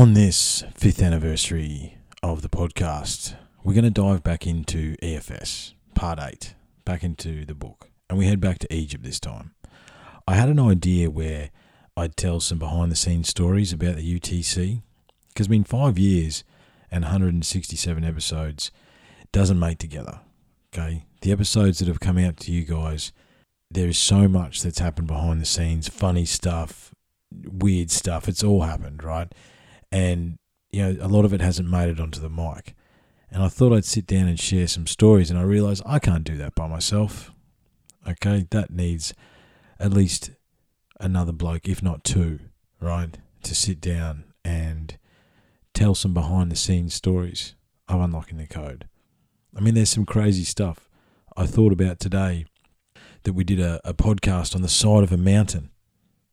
On this fifth anniversary of the podcast, we're going to dive back into EFS, part eight, back into the book, and we head back to Egypt this time. I had an idea where I'd tell some behind the scenes stories about the UTC, because I mean, five years and 167 episodes doesn't make together. Okay, the episodes that have come out to you guys, there is so much that's happened behind the scenes, funny stuff, weird stuff. It's all happened, right? And you know, a lot of it hasn't made it onto the mic. And I thought I'd sit down and share some stories, and I realized I can't do that by myself. Okay, that needs at least another bloke, if not two, right, to sit down and tell some behind the scenes stories of unlocking the code. I mean, there's some crazy stuff. I thought about today that we did a, a podcast on the side of a mountain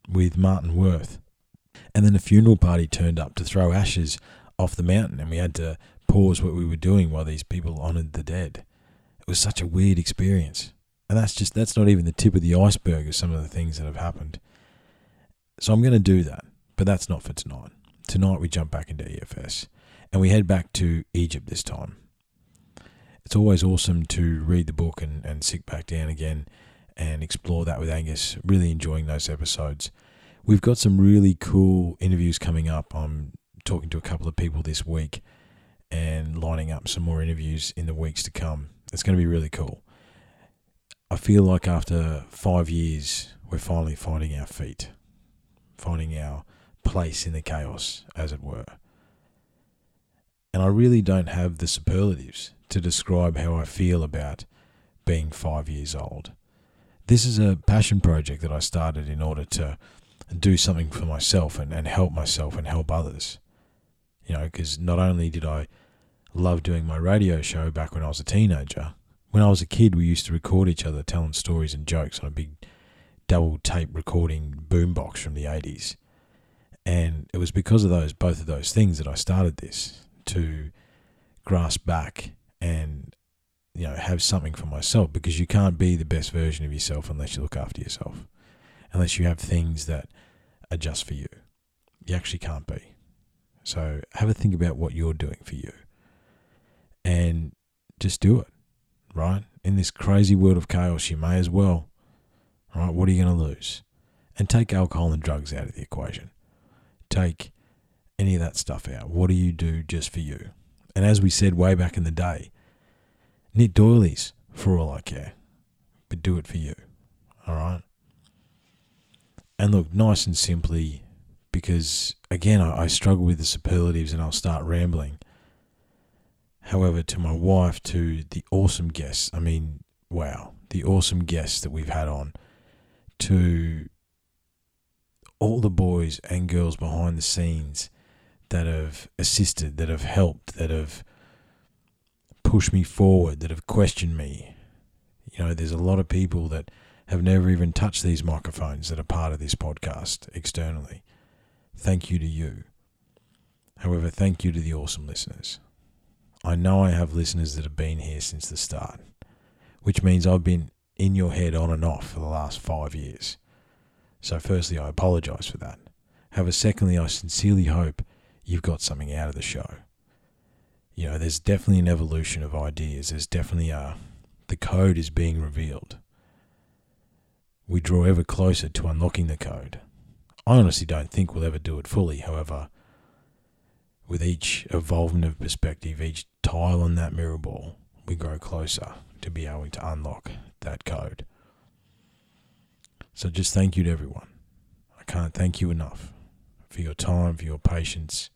with Martin Worth. And then a funeral party turned up to throw ashes off the mountain, and we had to pause what we were doing while these people honoured the dead. It was such a weird experience. And that's just, that's not even the tip of the iceberg of some of the things that have happened. So I'm going to do that, but that's not for tonight. Tonight we jump back into EFS and we head back to Egypt this time. It's always awesome to read the book and, and sit back down again and explore that with Angus. Really enjoying those episodes. We've got some really cool interviews coming up. I'm talking to a couple of people this week and lining up some more interviews in the weeks to come. It's going to be really cool. I feel like after five years, we're finally finding our feet, finding our place in the chaos, as it were. And I really don't have the superlatives to describe how I feel about being five years old. This is a passion project that I started in order to do something for myself and, and help myself and help others. You know, because not only did I love doing my radio show back when I was a teenager, when I was a kid, we used to record each other telling stories and jokes on a big double tape recording boombox from the 80s. And it was because of those both of those things that I started this to grasp back and you know have something for myself because you can't be the best version of yourself unless you look after yourself. Unless you have things that are just for you. You actually can't be. So have a think about what you're doing for you. And just do it right? In this crazy world of chaos, you may as well, right? What are you going to lose? And take alcohol and drugs out of the equation. Take any of that stuff out. What do you do just for you? And as we said way back in the day, knit doilies for all I care, but do it for you. All right? And look, nice and simply, because again, I, I struggle with the superlatives and I'll start rambling However, to my wife, to the awesome guests, I mean, wow, the awesome guests that we've had on, to all the boys and girls behind the scenes that have assisted, that have helped, that have pushed me forward, that have questioned me. You know, there's a lot of people that have never even touched these microphones that are part of this podcast externally. Thank you to you. However, thank you to the awesome listeners. I know I have listeners that have been here since the start, which means I've been in your head on and off for the last five years. So, firstly, I apologise for that. However, secondly, I sincerely hope you've got something out of the show. You know, there's definitely an evolution of ideas. There's definitely a, the code is being revealed. We draw ever closer to unlocking the code. I honestly don't think we'll ever do it fully. However, with each evolvement of perspective, each tile on that mirror ball, we grow closer to be able to unlock that code. So just thank you to everyone. I can't thank you enough for your time, for your patience,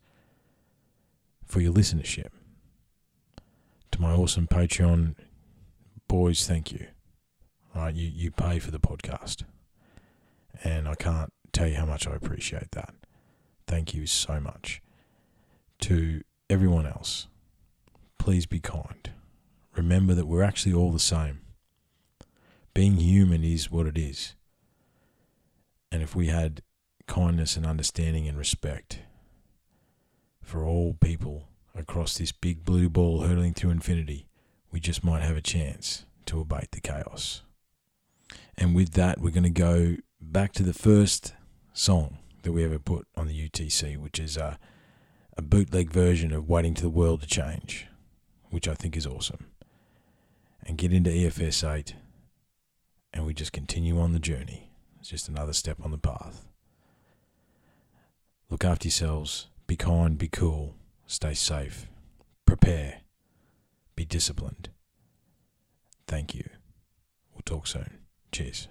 for your listenership. To my awesome Patreon boys, thank you. Right, you, you pay for the podcast. And I can't tell you how much I appreciate that. Thank you so much to everyone else, please be kind. Remember that we're actually all the same. Being human is what it is. And if we had kindness and understanding and respect for all people across this big blue ball hurtling through infinity, we just might have a chance to abate the chaos. And with that, we're going to go back to the first song that we ever put on the UTC, which is uh, a bootleg version of Waiting to the World to Change, which I think is awesome. And get into EFS 8, and we just continue on the journey. It's just another step on the path. Look after yourselves. Be kind, be cool, stay safe, prepare, be disciplined. Thank you. We'll talk soon. Cheers.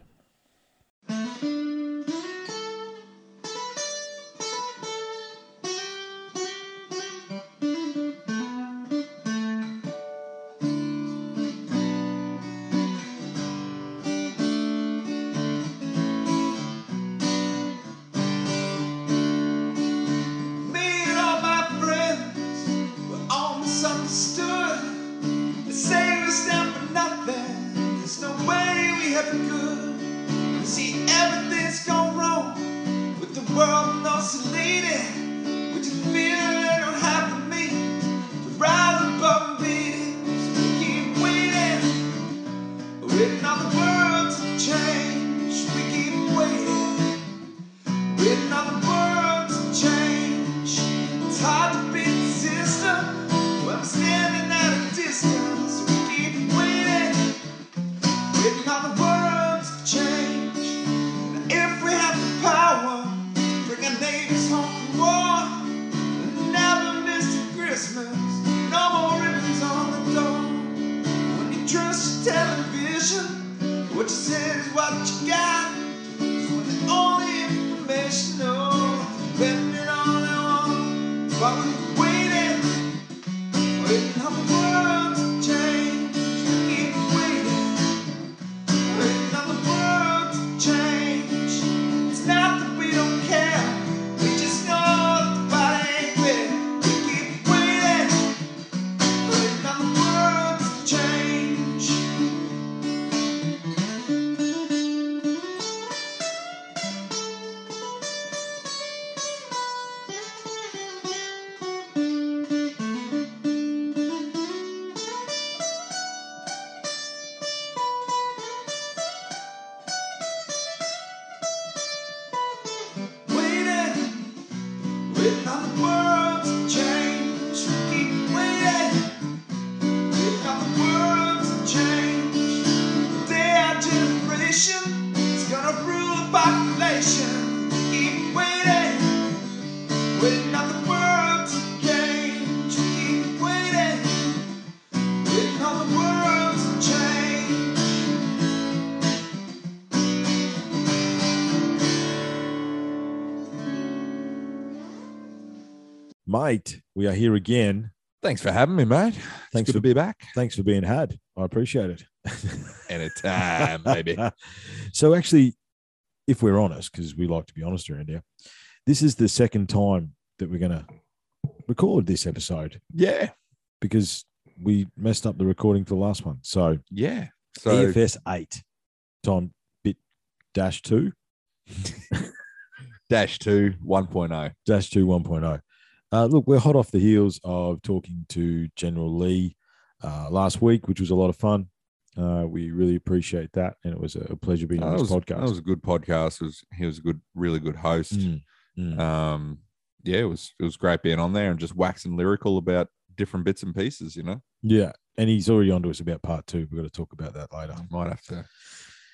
We are here again. Thanks for having me, mate. Thanks for- to be back. Thanks for being had. I appreciate it. Anytime, baby. so, actually, if we're honest, because we like to be honest around here, this is the second time that we're going to record this episode Yeah, because we messed up the recording for the last one. So, yeah. So EFS 8 time bit dash 2 dash two 1.0. dash 2 1.0. Uh, look, we're hot off the heels of talking to General Lee uh, last week, which was a lot of fun. Uh, we really appreciate that, and it was a pleasure being on this was, podcast. that was a good podcast. It was he was a good, really good host. Mm, mm. Um, yeah, it was it was great being on there and just waxing lyrical about different bits and pieces. You know, yeah, and he's already on to us about part two. We've got to talk about that later. might have to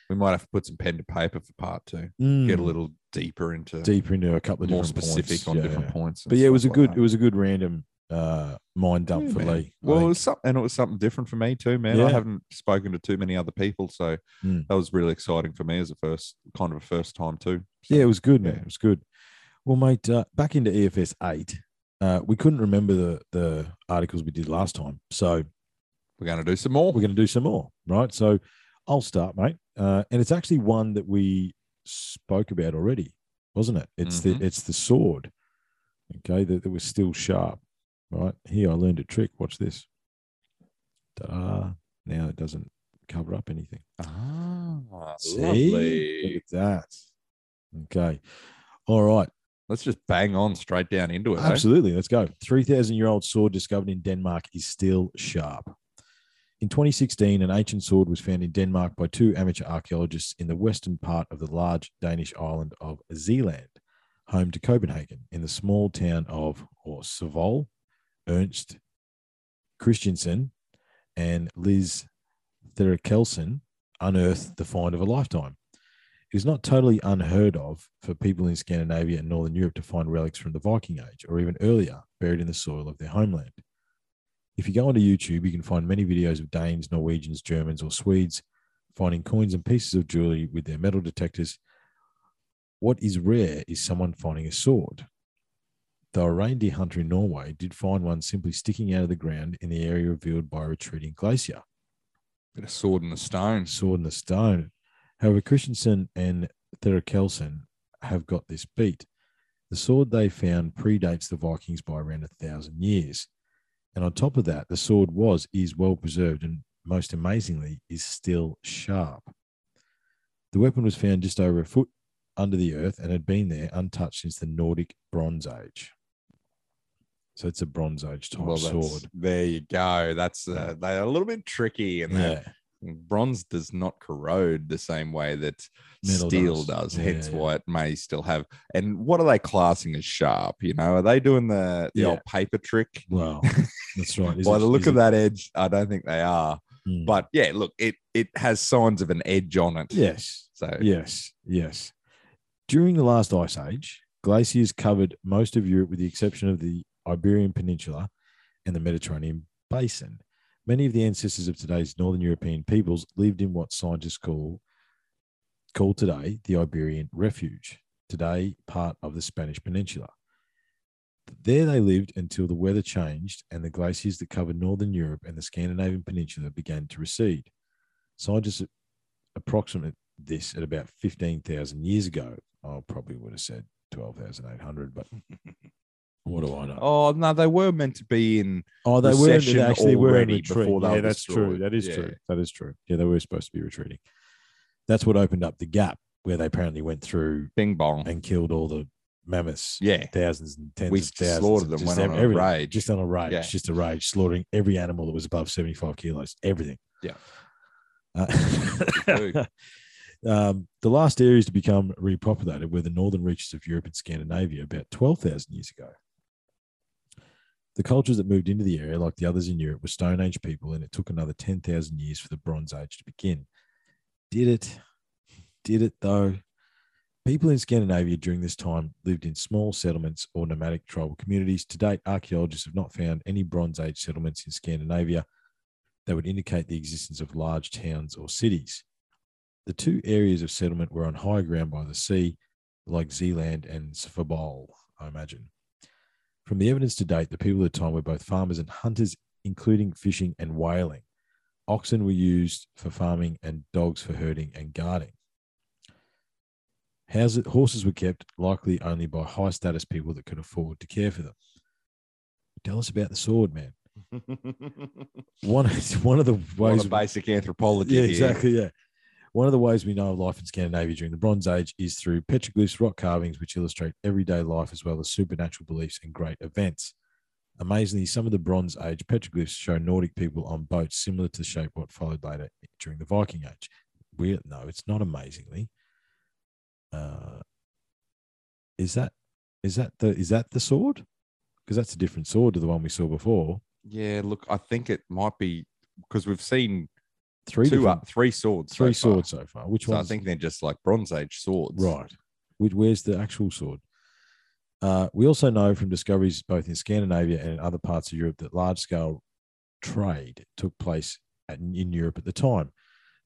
we might have to put some pen to paper for part two. Get a Mm, little deeper into deeper into a couple of more different specific points. on Yeah, different yeah. points. But yeah, it was a like good. that. It was a good random uh, mind dump Yeah, for man. Lee. Well, it was something, and it was something different for me too, man. I haven't spoken to too many other people, so Mm. that was really exciting for me as a first kind of a first time too. So, Yeah, it was good, man. It was good. Well, mate, uh, back into EFS eight. Uh, we couldn't remember the the articles we did last time, so we're going to do some more. we're going to do some more, right? So I'll start, mate. Uh, and it's actually one that we spoke about already, wasn't it? It's Mhm. the it's the sword, okay, that, that was still sharp, right? Here, I learned a trick. Watch this. Ta-da. Now it doesn't cover up anything. Ah, See? lovely. Look at that. Okay. All right. Let's just bang on straight down into it. eh? Absolutely. Let's go. 3,000 year old sword discovered in Denmark is still sharp. In 2016, an ancient sword was found in Denmark by two amateur archaeologists in the western part of the large Danish island of Zealand. home to Copenhagen in the small town of or Savol, Ernst Christiansen and Lis Therakelsen unearthed the find of a lifetime. It is not totally unheard of for people in Scandinavia and Northern Europe to find relics from the Viking Age or even earlier buried in the soil of their homeland. If you go onto YouTube, you can find many videos of Danes, Norwegians, Germans, or Swedes finding coins and pieces of jewelry with their metal detectors. What is rare is someone finding a sword. Though a reindeer hunter in Norway did find one simply sticking out of the ground in the area revealed by a retreating glacier. Bit of sword in the stone. Sword in the stone. However, Christiansen and Therakelsen have got this beat. The sword they found predates the Vikings by around a thousand years. And on top of that, the sword was, is well preserved and most amazingly, is still sharp. The weapon was found just over a foot under the earth and had been there untouched since the Nordic Bronze Age. So it's a Bronze Age type Well, sword. there you go. That's uh, they're a little bit tricky, and Yeah. bronze does not corrode the same way that Metal steel does. does. Yeah, hence yeah. why it may still have. And what are they classing as sharp? You know, are they doing the the old paper trick? Well, that's right. Is By it- the look of it- that edge, I don't think they are. Hmm. But yeah, look, it it has signs of an edge on it. yes, So Yes, yes. During the last ice age, glaciers covered most of Europe with the exception of the Iberian Peninsula and the Mediterranean basin. Many of the ancestors of today's northern European peoples lived in what scientists call call today the Iberian Refuge, today part of the Spanish Peninsula. There they lived until the weather changed and the glaciers that covered northern Europe and the Scandinavian peninsula began to recede. Scientists approximate this at about 15,000 years ago. I probably would have said 12,800, but what do I know? Oh no, they were meant to be in. Oh, they were they actually were in retreat. before yeah, that's true. That is Yeah. true. That is true. Yeah, they were supposed to be retreating. That's what opened up the gap where they apparently went through Bing bong. and killed all the mammoths. Yeah. thousands and tens We of thousands. slaughtered them, just went on a rage. Just on a rage. Yeah. Just a rage, slaughtering every animal that was above 75 kilos. Everything. Yeah. Uh, um, the last areas to become repopulated were the northern reaches of Europe and Scandinavia about 12,000 years ago. The cultures that moved into the area, like the others in Europe, were Stone Age people, and it took another 10,000 years for the Bronze Age to begin. Did it? Did it though? People in Scandinavia during this time lived in small settlements or nomadic tribal communities. To date, archaeologists have not found any Bronze Age settlements in Scandinavia that would indicate the existence of large towns or cities. The two areas of settlement were on high ground by the sea, like Zealand and Svabol, I imagine. From the evidence to date, the people of the time were both farmers and hunters, including fishing and whaling. Oxen were used for farming and dogs for herding and guarding. Houses, horses were kept likely only by high status people that could afford to care for them. Tell us about the sword, man. One, one of the ways a basic anthropology. yeah, here. exactly. Yeah. One of the ways we know of life in Scandinavia during the Bronze Age is through petroglyphs, rock carvings, which illustrate everyday life as well as supernatural beliefs and great events. Amazingly, some of the Bronze Age petroglyphs show Nordic people on boats similar to the shape what followed later during the Viking Age. We no, it's not amazingly. Uh, is that is that the is that the sword? Because that's a different sword to the one we saw before. Yeah, look, I think it might be because we've seen Three two up, three swords, three so far. swords so far. Which So I think they're just like Bronze Age swords, Right. Which, where's the actual sword? Uh, we also know from discoveries both in Scandinavia and in other parts of Europe that large scale trade took place at, in Europe at the time.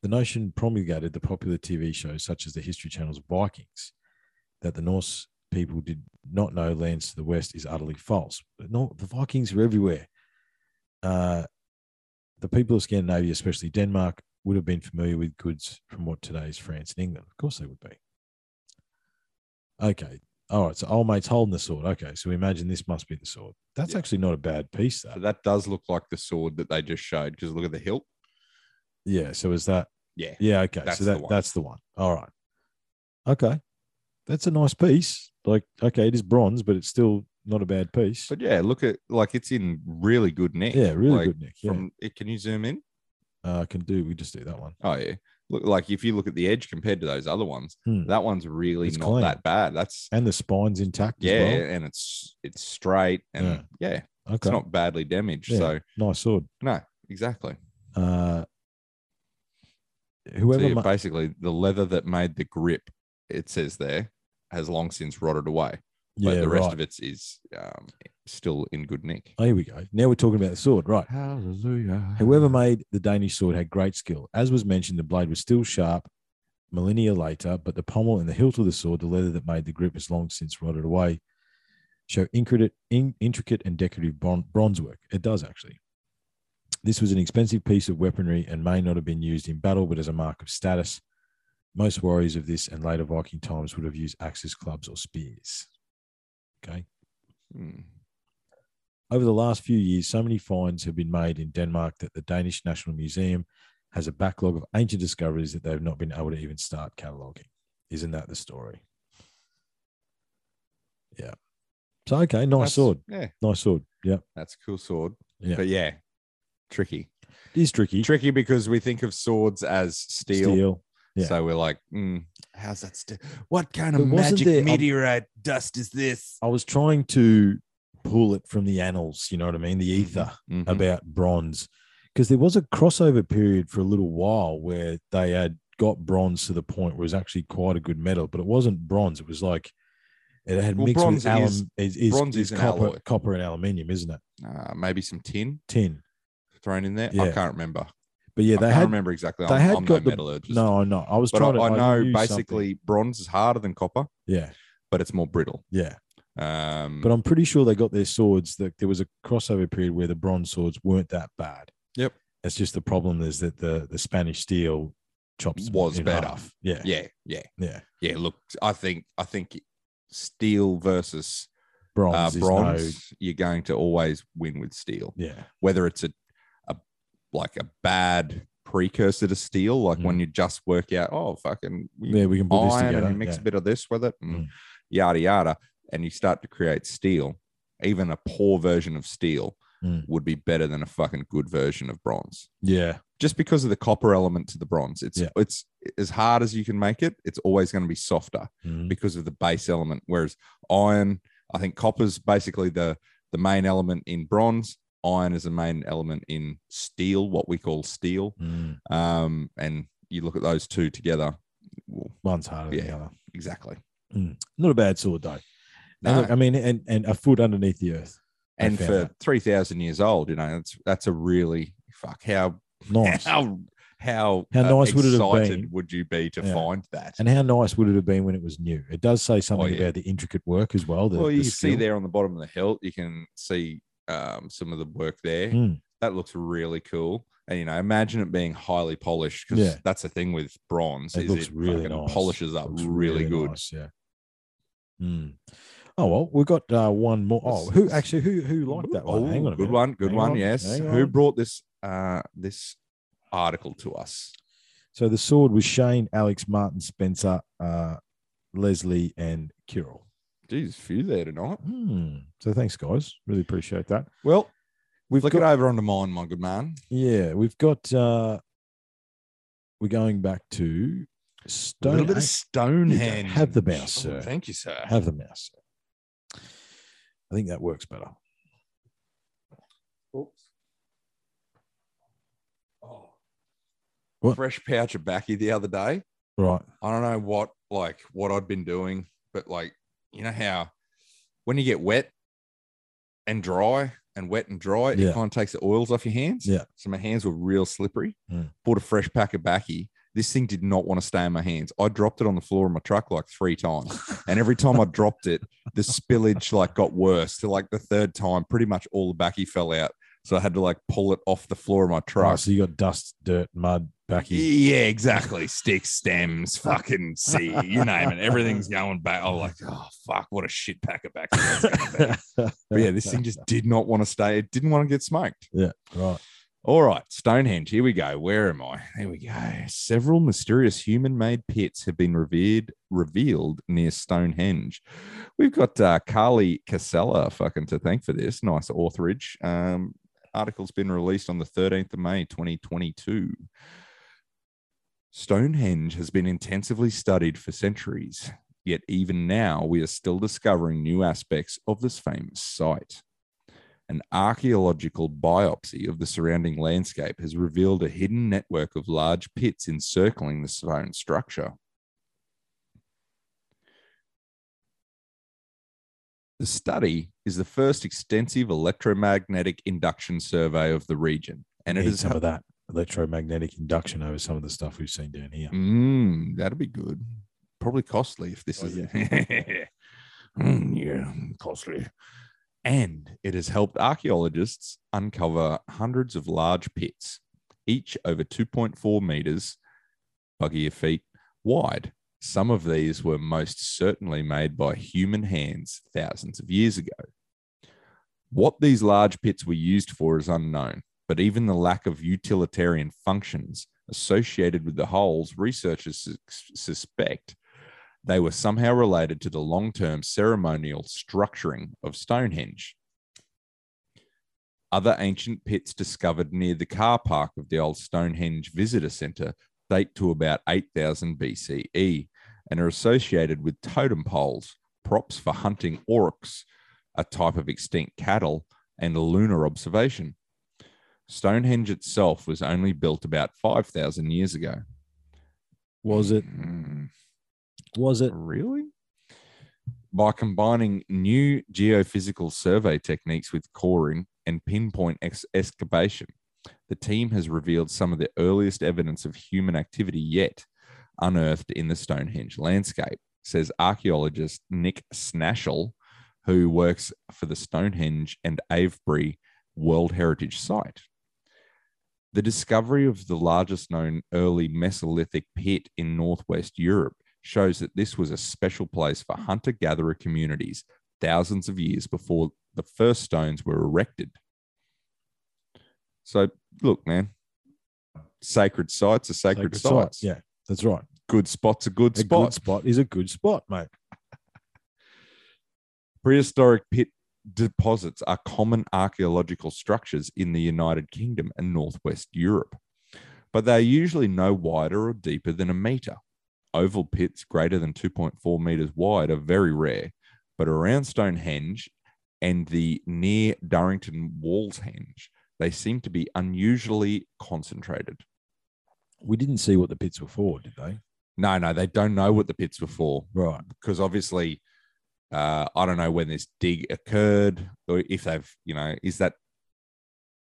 The notion promulgated the popular TV shows such as the History Channel's Vikings that the Norse people did not know lands to the west is utterly false. No, the Vikings were everywhere. Uh, the people of Scandinavia, especially Denmark, would have been familiar with goods from what today is France and England. Of course, they would be. Okay. All right. So old mate's holding the sword. Okay. So we imagine this must be the sword. That's Yeah. actually not a bad piece, So that does look like the sword that they just showed because look at the hilt. Yeah. So is that? Yeah. Yeah. Okay. That's so that one. that's the one. All right. Okay. That's a nice piece. Like, okay, it is bronze, but it's still not a bad piece. But yeah, look at like it's in really good nick. yeah, really like, good, Nick. Yeah. From it, can you zoom in? Uh, can do. We just do that one. Oh yeah. Look, like if you look at the edge compared to those other ones, Hmm. that one's really It's not clean. that bad. That's And the spine's intact yeah, as well. and it's it's straight and yeah, Okay. it's not badly damaged. Yeah. So nice sword. no, exactly. Uh, So whoever yeah, ma- basically the leather that made the grip, it says there, has long since rotted away. But yeah, the rest right. of it's um, still in good nick. Oh, here we go. Now we're talking about the sword, right? Hallelujah. Whoever made the Danish sword had great skill. As was mentioned, the blade was still sharp millennia later, but the pommel and the hilt of the sword, the leather that made the grip, has long since rotted away, show intricate, in, intricate and decorative bron- bronze work. It does actually. This was an expensive piece of weaponry and may not have been used in battle, but as a mark of status. Most warriors of this and later Viking times would have used axes, clubs, or spears. Okay. Hmm. Over the last few years, so many finds have been made in Denmark that the Danish National Museum has a backlog of ancient discoveries that they've not been able to even start cataloging. Isn't that the story? Yeah. So okay, nice That's- sword. Yeah, Nice sword. Yeah. that's a cool sword. Yeah. But yeah, tricky. It is tricky. Tricky because we think of swords as steel. Steel. yeah. So we're like, mm, how's that still? What kind of magic there- meteorite dust is this? I was trying to pull it from the annals, you know what I mean? The ether. Mhm. about bronze because there was a crossover period for a little while where they had got bronze to the point where it was actually quite a good metal, but it wasn't bronze. It was like it had Well, mixed with alum, is- is, is, bronze is is copper, alloy. copper and aluminium, isn't it? Uh, maybe some tin Tin. Thrown in there. I can't remember. But yeah, I they can't had. remember exactly. they I'm, had I'm got no the- metallurgist. No, I know. I was but trying I, to. I know knew something. basically bronze is harder than copper, Yeah, but it's more brittle. yeah. Um, But I'm pretty sure they got their swords. That there was a crossover period where the bronze swords weren't that bad. Yep. It's just the problem is that the the Spanish steel chops Was better. half. Yeah, yeah, yeah, yeah. yeah. Look, I think I think steel versus Bronze, uh, bronze, you're going to always win with steel. Yeah, Whether it's a like a bad precursor to steel, like when you just work out, oh fucking Mm. yeah. We can put this together. and mix yeah. a bit of this with it, and Mm. yada yada, and you start to create steel. Even a poor version of steel Mm. would be better than a fucking good version of bronze. Yeah, Just because of the copper element to the bronze, it's Yeah. it's as hard as you can make it. It's always going to be softer Mhm. because of the base element. Whereas iron, I think copper's basically the the main element in bronze. Iron is the main element in steel, what we call steel. Mm. Um, and you look at those two together. well, one's harder than the Yeah. other. exactly. Not a bad sword though. No. look, I mean, and and a foot underneath the earth. I and for that. three thousand years old, you know, that's that's a really fuck how nice. how how How uh, nice would it have been? would you be to Yeah. find that? And how nice would it have been when it was new? It does say something Oh, yeah. about the intricate work as well. The, well, you the see there on the bottom of the hilt, you can see um, some of the work there. Mm. That looks really cool. And you know, imagine it being highly polished because Yeah. that's the thing with bronze. It is looks it really nice. polishes up Looks really, good. nice, yeah. Mm. Oh well, we've got uh, one more. Oh, who actually who who liked that one? Oh, Hang on a good one, good Hang one. on, Yes. hang Who on. brought this uh this article to us? So the sword was Shane, Alex, Martin, Spencer, uh, Leslie, and Kirill. Geez, a few there tonight. Hmm. So thanks, guys. Really appreciate that. Well, We've flick got, it over onto mine, my good man. yeah, we've got. uh We're going back to A Stone. little bit of Age- Stonehenge. Have the mouse, Oh, sir. Thank you, sir. Have the mouse. Sir. I think that works better. Oops. Oh. What? Fresh pouch of backy the other day. Right. I don't know what like what I'd been doing, but like you know how when you get wet and dry and wet and dry, Yeah. it kind of takes the oils off your hands. Yeah. So my hands were real slippery. Mm. Bought a fresh pack of backy. This thing did not want to stay in my hands. I dropped it on the floor of my truck like three times. And every time I dropped it, the spillage like got worse. To like the third time, pretty much all the backy fell out. So I had to like pull it off the floor of my truck. So you got dust, dirt, mud, Yeah, exactly. Sticks, stems, fucking see, you name it. Everything's going back. I'm like, oh fuck, what a shit pack of back. that's gonna be. But yeah, this thing just did not want to stay. It didn't want to get smoked. Yeah. Right. All right, Stonehenge. Here we go. Where am I? There we go. Several mysterious human-made pits have been revered, revealed near Stonehenge. We've got uh, Carly Cassella fucking to thank for this. Nice authorage. Um, article's been released on the 13th of May, 2022. Stonehenge has been intensively studied for centuries, yet even now we are still discovering new aspects of this famous site. An archaeological biopsy of the surrounding landscape has revealed a hidden network of large pits encircling the stone structure. The study is the first extensive electromagnetic induction survey of the region, and it Need has some of that electromagnetic induction over some of the stuff we've seen down here. Mm, that'd be good. Probably costly if this Oh, is Mm, yeah, costly. And it has helped archaeologists uncover hundreds of large pits, each over 2.4 meters, buggy your feet, wide. Some of these were most certainly made by human hands thousands of years ago. What these large pits were used for is unknown, but even the lack of utilitarian functions associated with the holes, researchers sus- suspect they were somehow related to the long term ceremonial structuring of Stonehenge. Other ancient pits discovered near the car park of the old Stonehenge Visitor Centre date to about 8000 BCE and are associated with totem poles, props for hunting aurochs, a type of extinct cattle, and lunar observation. Stonehenge itself was only built about 5,000 years ago. Was it? Mm. Was it? Really? By combining new geophysical survey techniques with coring and pinpoint ex- excavation, the team has revealed some of the earliest evidence of human activity yet unearthed in the Stonehenge landscape, says archaeologist Nick Snashall, who works for the Stonehenge and Avebury World Heritage Site. The discovery of the largest known early Mesolithic pit in northwest Europe shows that this was a special place for hunter gatherer communities thousands of years before the first stones were erected. So, look, man, sacred sites are sacred, sites. Yeah, that's right. Good spots are good A spots. good spot is a good spot, mate. Prehistoric pit deposits are common archaeological structures in the United Kingdom and Northwest Europe, but they are usually no wider or deeper than a meter. Oval pits greater than 2.4 meters wide are very rare, but around Stonehenge and the near Durrington Walls Henge, they seem to be unusually concentrated. We didn't see what the pits were for, did they? No, no, they don't know what the pits were for. Right. because obviously uh, I don't know when this dig occurred or if they've, you know, is that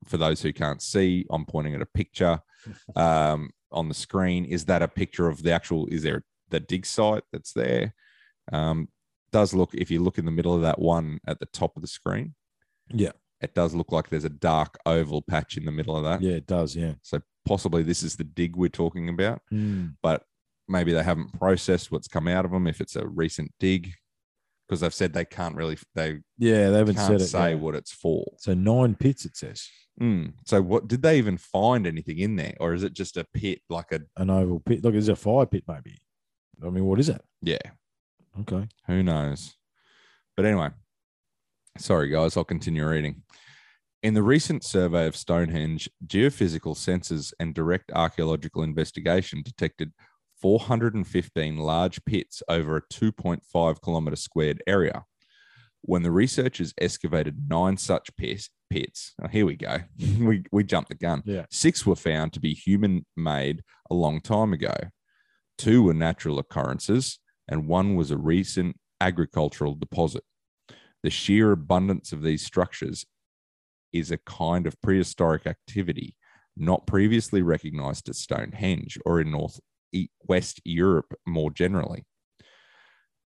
for those who can't see, I'm pointing at a picture um, on the screen. Is that a picture of the actual, is there the dig site that's there? Um, does look, if you look in the middle of that one at the top of the screen, Yeah. it does look like there's a dark oval patch in the middle of that. Yeah, it does. Yeah. So possibly this is the dig we're talking about Mm. but maybe they haven't processed what's come out of them if it's a recent dig because they've said they can't really they Yeah, they haven't can't said it. say yeah. what it's for So nine pits, it says. Mm. so what did they even find anything in there or is it just a pit like a An oval pit. Look, is it a fire pit, maybe? I mean, what is it? yeah Okay. who knows but anyway sorry guys i'll continue reading in the recent survey of Stonehenge, geophysical sensors and direct archaeological investigation detected 415 large pits over a 2.5 kilometer squared area. When the researchers excavated nine such pits, pits oh, here we go, we, we jumped the gun. Yeah. Six were found to be human made a long time ago, two were natural occurrences, and one was a recent agricultural deposit. The sheer abundance of these structures is a kind of prehistoric activity not previously recognized at Stonehenge or in North West Europe more generally.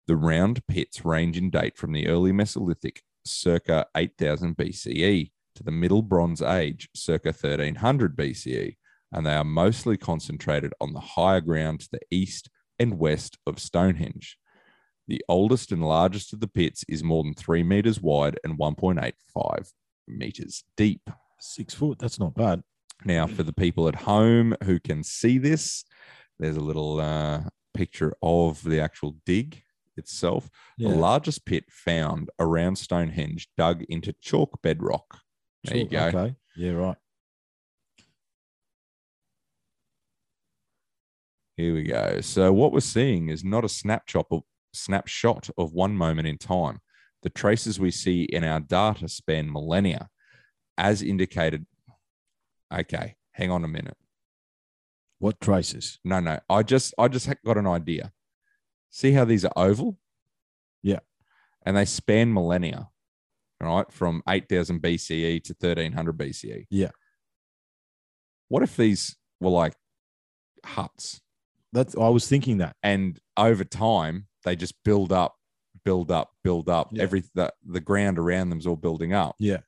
The round pits range in date from the early Mesolithic, circa 8000 BCE, to the Middle Bronze Age, circa 1300 BCE, and they are mostly concentrated on the higher ground to the east and west of Stonehenge. The oldest and largest of the pits is more than three meters wide and 1.85 meters deep. Six foot. That's not bad. Now, for the people at home who can see this, there's a little uh, picture of the actual dig itself. Yeah. The largest pit found around Stonehenge dug into chalk bedrock There you go. Okay. Yeah, right. Here we go. So what we're seeing is not a snapshot of snapshot of one moment in time. The traces we see in our data span millennia, as indicated. Okay, hang on a minute. What traces? No, no. I just I just got an idea. See how these are oval? Yeah. And they span millennia, right? From 8000 BCE to 1300 BCE. Yeah. What if these were like huts That's I was thinking that. and over time they just build up, build up, build up. Yeah. Every the, the ground around them's all building up. Yeah.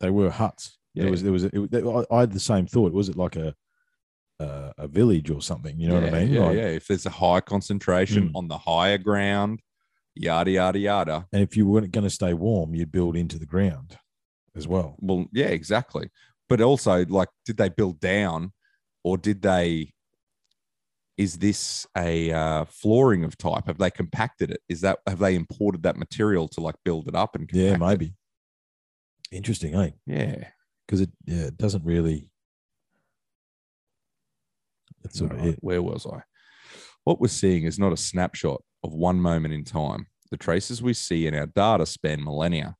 They were huts. Yeah. There was there was a, it, I had the same thought. Was it like a a, a village or something? You know what I mean? Yeah, Like- yeah. If there's a high concentration Mm. on the higher ground, yada yada yada. And if you weren't going to stay warm, you'd build into the ground as well. Well, yeah, exactly. But also, like, did they build down, or did they? Is this a uh, flooring of type? Have they compacted it? Is that have they imported that material to like build it up and Yeah, compact it? maybe. Interesting, eh? Yeah, Because it yeah, it doesn't really. That's sort of Alright, it. Where was I? What we're seeing is not a snapshot of one moment in time. The traces we see in our data span millennia,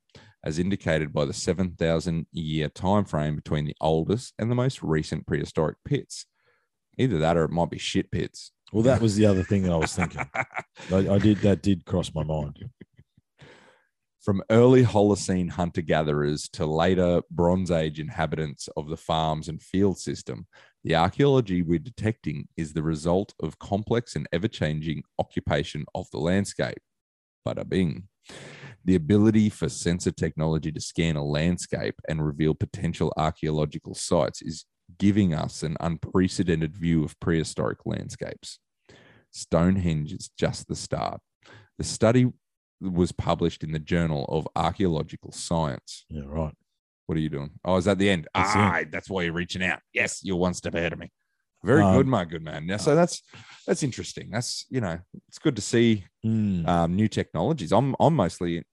as indicated by the 7,000 year time frame between the oldest and the most recent prehistoric pits. Either that or it might be shit pits. Well, that was the other thing that I was thinking. I, I did that did cross my mind. From early Holocene hunter gatherers to later Bronze Age inhabitants of the farms and field system, the archaeology we're detecting is the result of complex and ever changing occupation of the landscape. Bada bing. The ability for sensor technology to scan a landscape and reveal potential archaeological sites is giving us an unprecedented view of prehistoric landscapes. Stonehenge is just the start. The study was published in the Journal of Archaeological Science. Yeah, right. What are you doing? Oh, is that the end? That's ah, that's why you're reaching out. Yes, you're one step ahead of me. Very Um, good, my good man. Yeah, so that's that's interesting. That's you know, it's good to see Mm. um, new technologies. I'm I'm mostly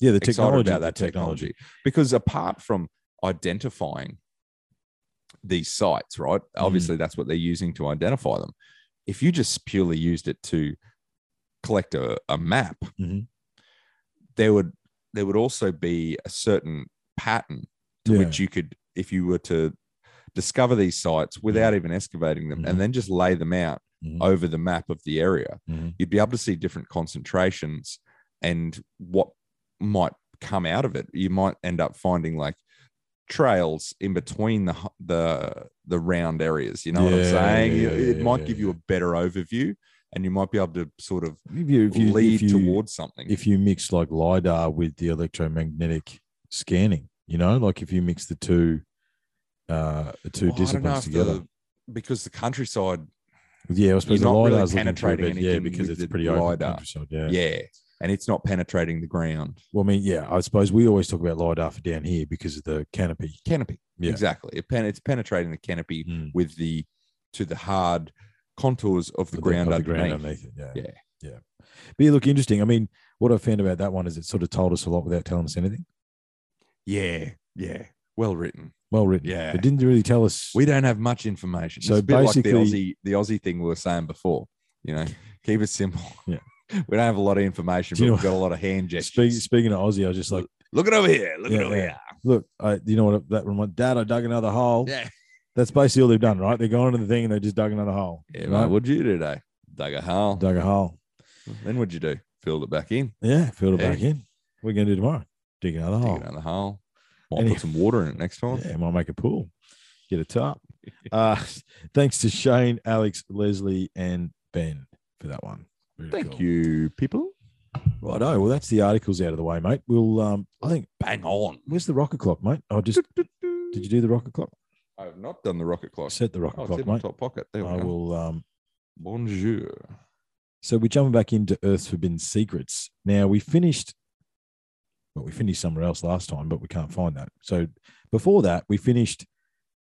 Yeah, the excited technology. about that technology because apart from identifying these sites, right? Mm. Obviously, that's what they're using to identify them. If you just purely used it to collect a, a map, Mhm. there would there would also be a certain pattern to Yeah. which you could, if you were to discover these sites Mm-hmm. without even excavating them and then just lay them out Mhm. over the map of the area, Mhm. you'd be able to see different concentrations and what might come out of it. You might end up finding like trails in between the the the round areas. You know what I'm saying? yeah, yeah, it yeah, might yeah, give you a better overview, and you might be able to sort of If you, if you, lead you, towards something. if you mix like lidar with the electromagnetic scanning, you know, like if you mix the two, uh, the two Well, I don't know disciplines together. the- because the countryside, yeah, I suppose the not really through, penetrating but yeah, because it's the pretty open lidar. countryside. Yeah. yeah. and it's not penetrating the ground Well, I mean, yeah, I suppose we always talk about lidar for down here because of the canopy. canopy. Yeah. Exactly, it pen, it's penetrating the canopy Mm. with the to the hard contours of the of ground of the underneath. ground underneath it. Yeah. Yeah. Yeah. But yeah, look interesting. I mean, what I found about that one is it sort of told us a lot without telling us anything. Yeah, yeah, well written. Well written. Yeah. It didn't really tell us. We don't have much information. So it's a bit like the basically- Aussie, the Aussie thing we were saying before. You know, keep it simple. Yeah. we don't have a lot of information, Do but you we've got a lot of hand Speak, gestures. speaking of Aussie, I was just like, Look it over here. Look Yeah, it over yeah. here. look, I, you know what that reminds Dad, I dug another hole. Yeah. That's basically all they've done, right? They're going into the thing and they just dug another hole. Yeah, right? mate. What'd you do today? Dug a hole. Dug a hole. Then what'd you do? Filled it back in. Yeah, filled it Yeah. back in. We're going to do tomorrow? Dig another Dig hole. another hole. Might Any- put some water in it next time. Yeah, might make a pool. Get a top. uh, thanks to Shane, Alex, Leslie, and Ben for that one. Very Thank cool. you, people. Righto. Well, that's the articles out of the way, mate. We'll. Um, I think. Bang on. Where's the rocket clock, mate? I just. Did you do the rocket clock? I have not done the rocket clock. Set the rocket Oh, it's clock, in my mate. top pocket. There we I go. will. Um, Bonjour. So we're jumping back into Earth's Forbidden Secrets. Now we finished, well, we finished somewhere else last time, but we can't find that. So before that, we finished.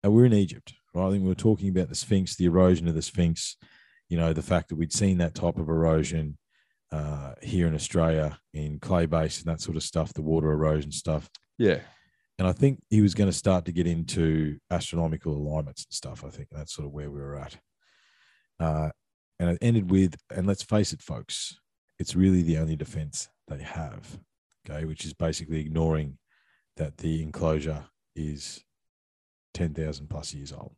Uh, we're in Egypt, right? I think we were talking about the Sphinx, the erosion of the Sphinx. You know, the fact that we'd seen that type of erosion uh, here in Australia in clay base and that sort of stuff, the water erosion stuff. Yeah. and I think he was going to start to get into astronomical alignments and stuff. I think that's sort of where we were at. Uh, and it ended with, and let's face it, folks, it's really the only defense they have, okay, which is basically ignoring that the enclosure is 10,000 plus years old.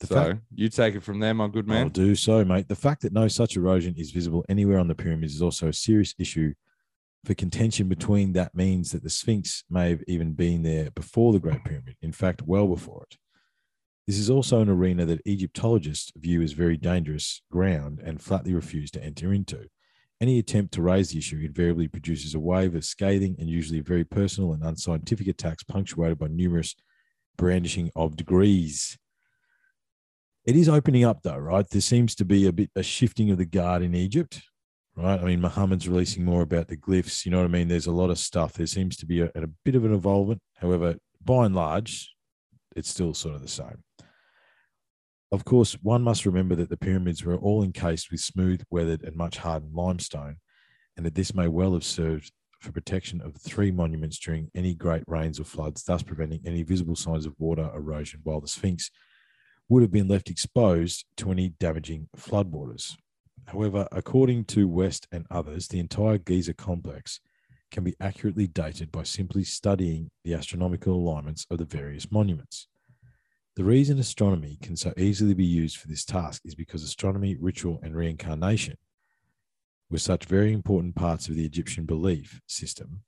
The so fact- you take it from there, my good man. I'll do so, mate. The fact that no such erosion is visible anywhere on the pyramids is also a serious issue for contention between that means that the Sphinx may have even been there before the Great Pyramid, in fact, well before it. This is also an arena that Egyptologists view as very dangerous ground and flatly refuse to enter into. Any attempt to raise the issue invariably produces a wave of scathing and usually very personal and unscientific attacks punctuated by numerous brandishing of degrees. It is opening up though, right? There seems to be a bit a shifting of the guard in Egypt, right? I mean, Muhammad's releasing more about the glyphs. You know what I mean? There's a lot of stuff. There seems to be a, a bit of an involvement. However, by and large, it's still sort of the same. Of course, one must remember that the pyramids were all encased with smooth, weathered, and much hardened limestone, and that this may well have served for protection of three monuments during any great rains or floods, thus preventing any visible signs of water erosion, while the Sphinx would have been left exposed to any damaging floodwaters. However, according to West and others, the entire Giza complex can be accurately dated by simply studying the astronomical alignments of the various monuments. The reason astronomy can so easily be used for this task is because astronomy, ritual, and reincarnation were such very important parts of the Egyptian belief system.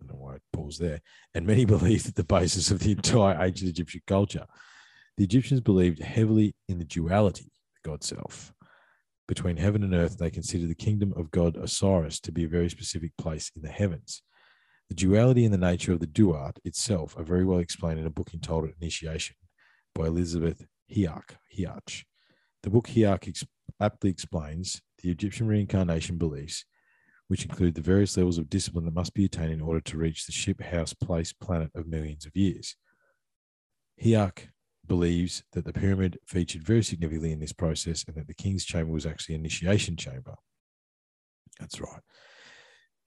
I don't know why I paused there. And many believed that the basis of the entire ancient Egyptian culture. The Egyptians believed heavily in the duality, the God self. Between heaven and earth, they considered the kingdom of God Osiris to be a very specific place in the heavens. The duality and the nature of the duat itself are very well explained in a book entitled Initiation by Elizabeth Haich. Hiach. The book Haich ex- aptly explains the Egyptian reincarnation beliefs, which include the various levels of discipline that must be attained in order to reach the ship, house, place, planet of millions of years. Haich believes that the pyramid featured very significantly in this process and that the king's chamber was actually an initiation chamber. That's right.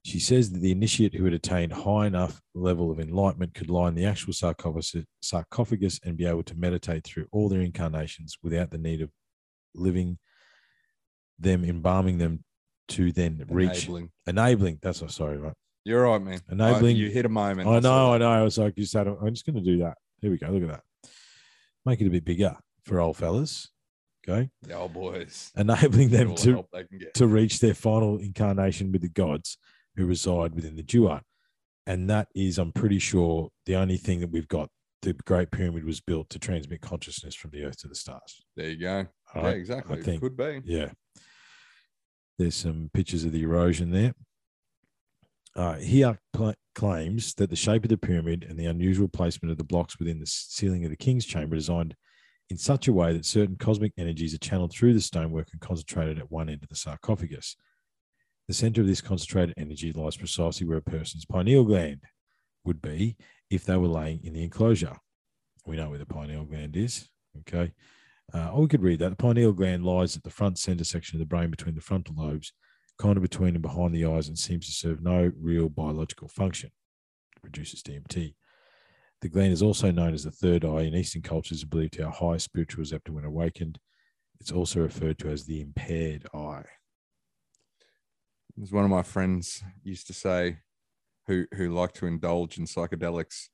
She says that the initiate who had attained high enough level of enlightenment could lie in the actual sarcophagus, sarcophagus and be able to meditate through all their incarnations without the need of living them, embalming them to then reach Enabling. enabling. That's what sorry, right? You're right, man. Enabling- I- you hit a moment. I know, I know. I was like, you said, I'm just going to do that. Here we go. Look at that. Make it a bit bigger for old fellas. Okay. The old boys. Enabling them to, help they can get. to reach their final incarnation with the gods who reside within the Duat. And that is, I'm pretty sure, the only thing that we've got. The Great Pyramid was built to transmit consciousness from the earth to the stars. There you go. All yeah, right? exactly. think- Could be. Yeah. There's some pictures of the erosion there. Uh, he uh, cla claims that the shape of the pyramid and the unusual placement of the blocks within the ceiling of the king's chamber designed in such a way that certain cosmic energies are channeled through the stonework and concentrated at one end of the sarcophagus. The center of this concentrated energy lies precisely where a person's pineal gland would be if they were laying in the enclosure. We know where the pineal gland is. Okay. Uh, or we could read that. The pineal gland lies at the front center section of the brain between the frontal lobes, kind of between and behind the eyes, and seems to serve no real biological function. It produces DMT. The gland is also known as the third eye in Eastern cultures and believed to have high spiritual receptor when awakened. It's also referred to as the impaired eye. As one of my friends used to say, who who liked to indulge in psychedelics,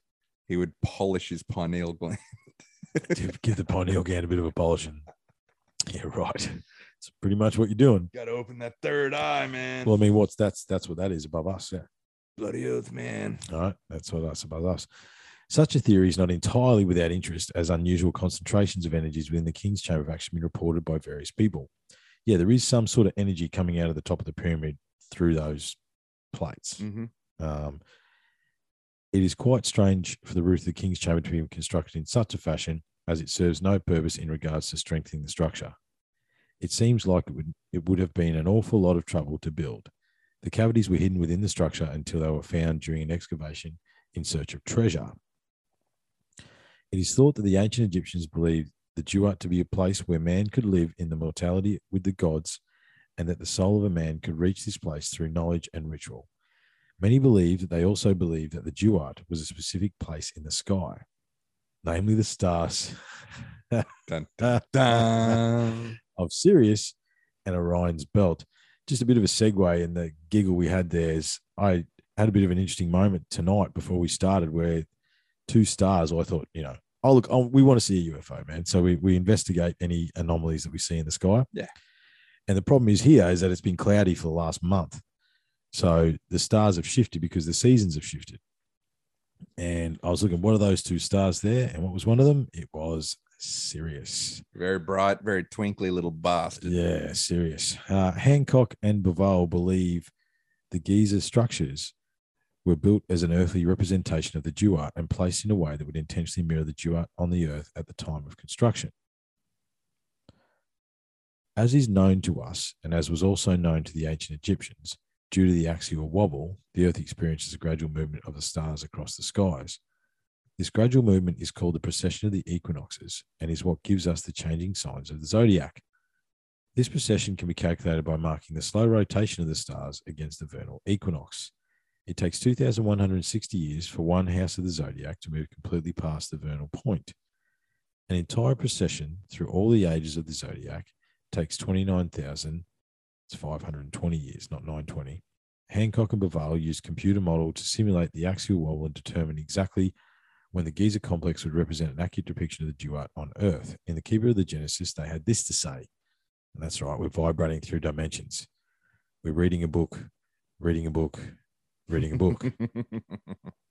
he would polish his pineal gland. Give give the pineal gland a bit of a polishing. Yeah, right. It's pretty much what you're doing. Got to open that third eye, man. Well, I mean, what's that's that's what that is above us. Yeah. Bloody oath, man. All right, that's what that's above us. Such a theory is not entirely without interest, as unusual concentrations of energies within the king's chamber have actually been reported by various people. Yeah, there is some sort of energy coming out of the top of the pyramid through those plates. hmm Um, it is quite strange for the roof of the king's chamber to be constructed in such a fashion as it serves no purpose in regards to strengthening the structure. It seems like it would, it would have been an awful lot of trouble to build. The cavities were hidden within the structure until they were found during an excavation in search of treasure. It is thought that the ancient Egyptians believed the Duat to be a place where man could live in the mortality with the gods, and that the soul of a man could reach this place through knowledge and ritual. Many believe that they also believed that the duat was a specific place in the sky, namely the stars Dun, dun, dun. of Sirius and Orion's belt. Just a bit of a segue in the giggle we had there is I had a bit of an interesting moment tonight before we started where two stars, I thought, you know, oh, look, oh, we want to see a UFO, man. So we, we investigate any anomalies that we see in the sky. Yeah. And the problem is here is that it's been cloudy for the last month. So the stars have shifted because the seasons have shifted. And I was looking, what are those two stars there? And what was one of them? It was Sirius. Very bright, very twinkly little bastard. Yeah, Sirius. Uh, Hancock and Bauval believe the Giza structures were built as an earthly representation of the duat and placed in a way that would intentionally mirror the duat on the earth at the time of construction. As is known to us, and as was also known to the ancient Egyptians, due to the axial wobble, the earth experiences a gradual movement of the stars across the skies. This gradual movement is called the precession of the equinoxes and is what gives us the changing signs of the zodiac. This precession can be calculated by marking the slow rotation of the stars against the vernal equinox. It takes 2,160 years for one house of the zodiac to move completely past the vernal point. An entire precession through all the ages of the zodiac takes 29,000. It's 520 years, not 920. Hancock and Bauval used computer model to simulate the axial wobble and determine exactly when the Giza complex would represent an accurate depiction of the duat on Earth. In the Keeper of the Genesis, they had this to say, and that's right, we're vibrating through dimensions. We're reading a book, reading a book, reading a book.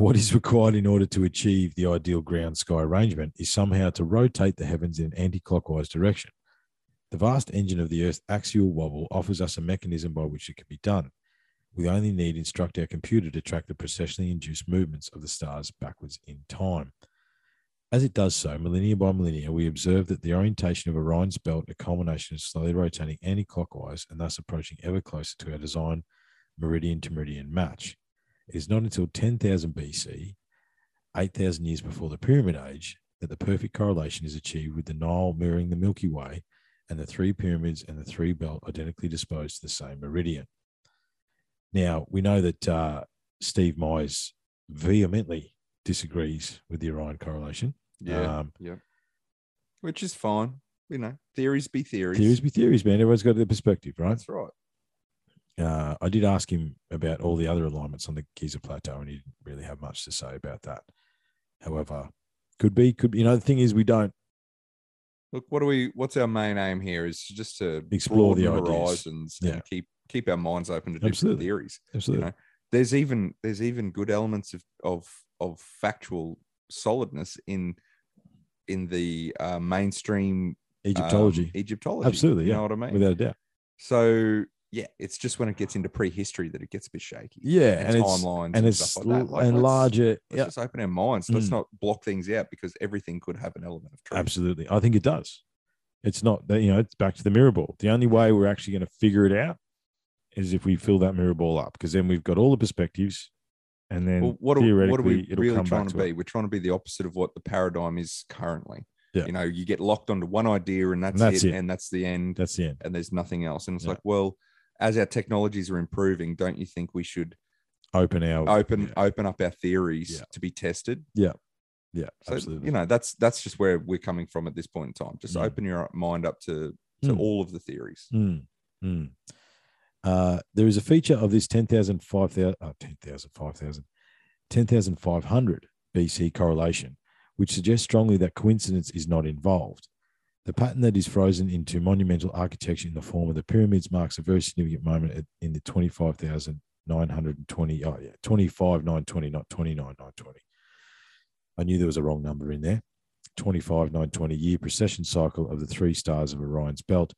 what is required in order to achieve the ideal ground sky arrangement is somehow to rotate the heavens in an anti-clockwise direction. The vast engine of the Earth's axial wobble offers us a mechanism by which it can be done. We only need instruct our computer to track the precessionally induced movements of the stars backwards in time. As it does so, millennia by millennia, we observe that the orientation of Orion's belt, a culmination is slowly rotating anti-clockwise and thus approaching ever closer to our design meridian to meridian match. Is not until 10,000 BC, 8,000 years before the Pyramid Age, that the perfect correlation is achieved with the Nile mirroring the Milky Way and the three pyramids and the three belt identically disposed to the same meridian. Now, we know that uh, Steve Myers vehemently disagrees with the Orion correlation. Yeah. Um, yeah. Which is fine. You know, theories be theories. theories be theories, man. Everyone's got their perspective, right? That's right. Uh, I did ask him about all the other alignments on the Giza Plateau, and he didn't really have much to say about that. However, could be, could be. You know, the thing is, we don't Look, what do we? What's our main aim here? Is just to Explore the horizons Yeah. and keep keep our minds open to different Absolutely. theories. absolutely. know, There's even there's even good elements of of of factual solidness in in the uh, mainstream um, Egyptology, Egyptology. absolutely, You yeah, know what I mean? without a doubt. so yeah, it's just when it gets into prehistory that it gets a bit shaky. Yeah, and, and it's timelines and it's stuff like that. Like, and let's- larger. Let's Yeah, just open our minds. Let's Mm. not block things out because everything could have an element of truth. absolutely. I think it does. It's not that you know. It's back to the mirror ball. The only way we're actually going to figure it out is if we fill that mirror ball up, because then we've got all the perspectives, and then Well, what are, what are we really trying to to be? it. We're trying to be the opposite of what the paradigm is currently. Yeah. You know, you get locked onto one idea and that's, that's it, it. and that's the end, That's the end. and there's nothing else. And it's Yeah. like, well, as our technologies are improving, don't you think we should Open our open yeah, open up our theories Yeah. to be tested? yeah, Yeah, So absolutely. you know, that's that's just where we're coming from at this point in time. Just Mm. open your mind up to to Mm. all of the theories. Mm, mm. Uh, there is a feature of this 10,000, 5,000, oh, 10,000, 5,000, 10,500 BC correlation, which suggests strongly that coincidence is not involved. The pattern that is frozen into monumental architecture in the form of the pyramids marks a very significant moment in the 25,920, oh yeah, 25,920, not 29,920. I knew there was a wrong number in there. 25,920 year precession cycle of the three stars of Orion's belt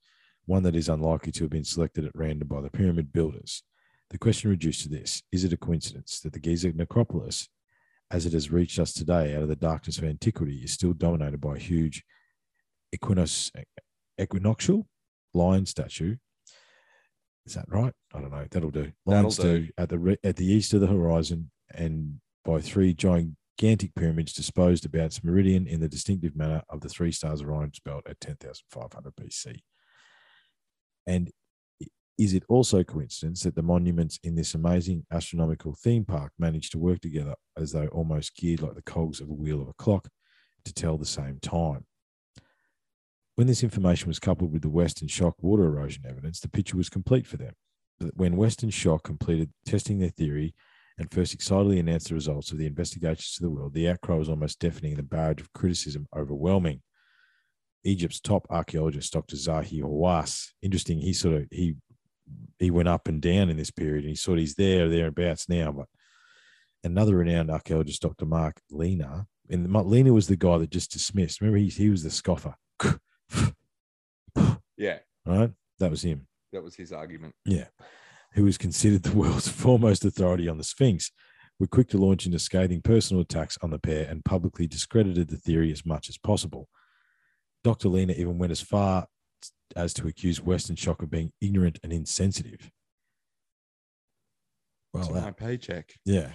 one that is unlikely to have been selected at random by the pyramid builders. The question reduced to this Is it a coincidence that the Giza necropolis, as it has reached us today out of the darkness of antiquity, is still dominated by a huge equinos, equinoctial lion statue? Is that right? I don't know. That'll do. Lion That'll do. statue at the at the east of the horizon, and by three gigantic pyramids disposed about its meridian in the distinctive manner of the three stars of Orion's belt at 10,500 BC. And Is it also coincidence that the monuments in this amazing astronomical theme park managed to work together as though almost geared like the cogs of a wheel of a clock to tell the same time? When this information was coupled with the West and Schoch water erosion evidence, the picture was complete for them. But when West and Schoch completed testing their theory and first excitedly announced the results of the investigations to the world, the outcry was almost deafening and the barrage of criticism overwhelming. Egypt's top archaeologist, Dr. Zahi Hawass, interesting, he sort of he he went up and down in this period and he sort of he's there, thereabouts now. But another renowned archaeologist, Dr. Mark Lehner, and Lehner was the guy that just dismissed. Remember, he, he was the scoffer, Yeah, right? That was him. that was his argument. Yeah. Who was considered the world's foremost authority on the Sphinx, were quick to launch into scathing personal attacks on the pair and publicly discredited the theory as much as possible. Dr. Lehner even went as far as to accuse West and Schoch of being ignorant and insensitive. Well, that- my paycheck. yeah.